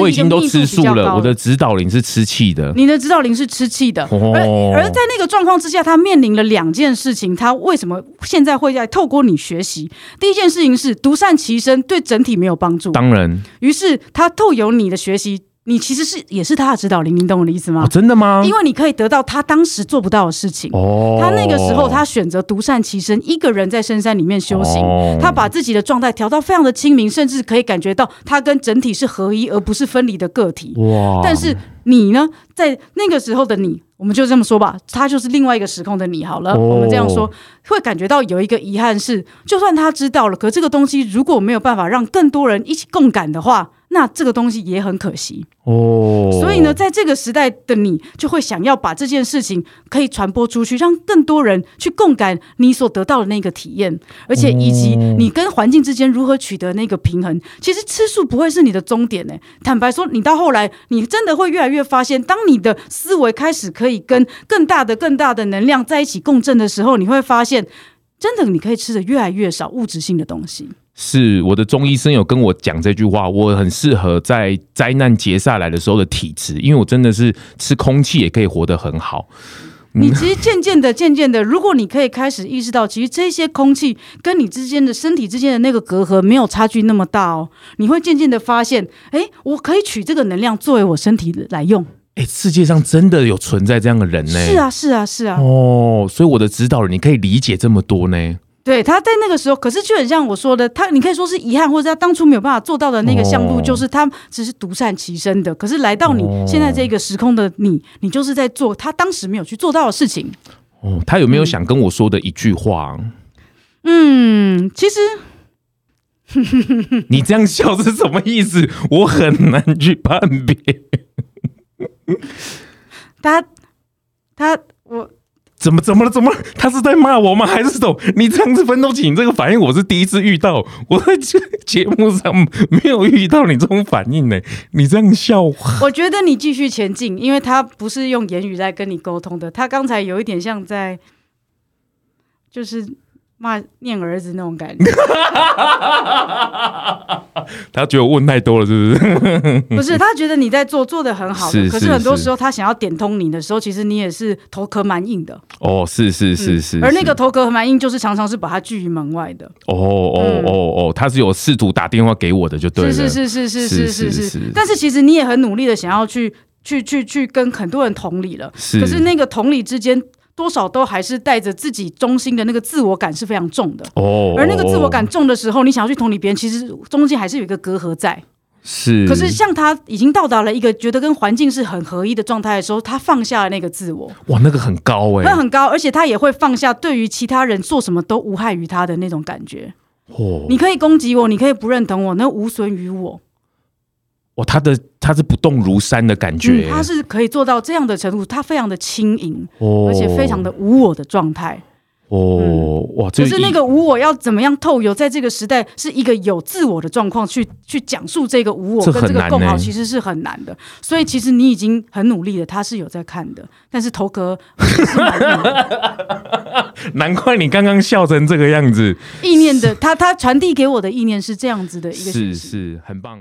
我已经都吃素了，我的指导灵是吃气的。你的指导灵是吃气的，哦、而而在那个状况之下，他面临了两件事情。他为什么现在会在透过你学习？第一件事情是独善其身，对整体没有帮助。当然，于是他透由你的学习。你其实是也是他的指导灵，你懂我的意思吗？哦，真的吗？因为你可以得到他当时做不到的事情。哦，他那个时候他选择独善其身，一个人在深山里面修行。哦，他把自己的状态调到非常的清明，甚至可以感觉到他跟整体是合一，而不是分离的个体。哇！但是你呢，在那个时候的你，我们就这么说吧，他就是另外一个时空的你。好了，哦，我们这样说，会感觉到有一个遗憾是，就算他知道了，可这个东西如果没有办法让更多人一起共感的话。那这个东西也很可惜哦，所以呢，在这个时代的你，就会想要把这件事情可以传播出去，让更多人去共感你所得到的那个体验，而且以及你跟环境之间如何取得那个平衡。其实吃素不会是你的终点呢。坦白说，你到后来，你真的会越来越发现，当你的思维开始可以跟更大的、更大的能量在一起共振的时候，你会发现，真的你可以吃的越来越少物质性的东西。是我的中医生有跟我讲这句话，我很适合在灾难劫下来的时候的体质，因为我真的是吃空气也可以活得很好。你其实渐渐的、渐渐的，如果你可以开始意识到，其实这些空气跟你之间的身体之间的那个隔阂没有差距那么大哦，你会渐渐的发现，哎，我可以取这个能量作为我身体来用。哎，世界上真的有存在这样的人呢？是啊，是啊，是啊。哦，所以我的指导人，你可以理解这么多呢？对，他在那个时候，可是就很像我说的，他你可以说是遗憾，或者他当初没有办法做到的那个项目，就是他只是独善其身的。可是来到你现在这个时空的你，你就是在做他当时没有去做到的事情。哦，他有没有想跟我说的一句话？嗯，其实，你这样笑是什么意思？我很难去判别。他，他，我。怎么怎么了？怎么？他是在骂我吗？还是什么？你这样子奋斗期，你这个反应我是第一次遇到。我在这节目上没有遇到你这种反应呢。你这样笑，我觉得你继续前进，因为他不是用言语在跟你沟通的。他刚才有一点像在，就是骂念儿子那种感觉。他觉得我问太多了，是不是？不是，他觉得你在做做的很好的，是可是很多时候他想要点通你的时候，其实你也是头壳蛮硬的。哦，是是是是，而那个头壳蛮硬，就是常常是把他拒于门外的。哦哦哦哦，他是有试图打电话给我的，就对了。是是是是是是是是。但是其实你也很努力的想要去去去去跟很多人同理了，是。可是那个同理之间。多少都还是带着自己中心的那个自我感是非常重的哦，而那个自我感重的时候，你想要去同理别人，其实中间还是有一个隔阂在。是，可是像他已经到达了一个觉得跟环境是很合一的状态的时候，他放下了那个自我。哇，那个很高哎、欸，那很高，而且他也会放下对于其他人做什么都无害于他的那种感觉。哦，你可以攻击我，你可以不认同我，那无损于我。哦，他的他是不动如山的感觉，嗯，他是可以做到这样的程度，他非常的轻盈，哦，而且非常的无我的状态。哦，嗯，哇，可是那个无我要怎么样透有在这个时代是一个有自我的状况去去讲述这个无我跟这个共好，其实是很难的。所以其实你已经很努力了，他是有在看的，但是头壳 难怪你刚刚笑成这个样子，意念的他他传递给我的意念是这样子的一个，是是很棒。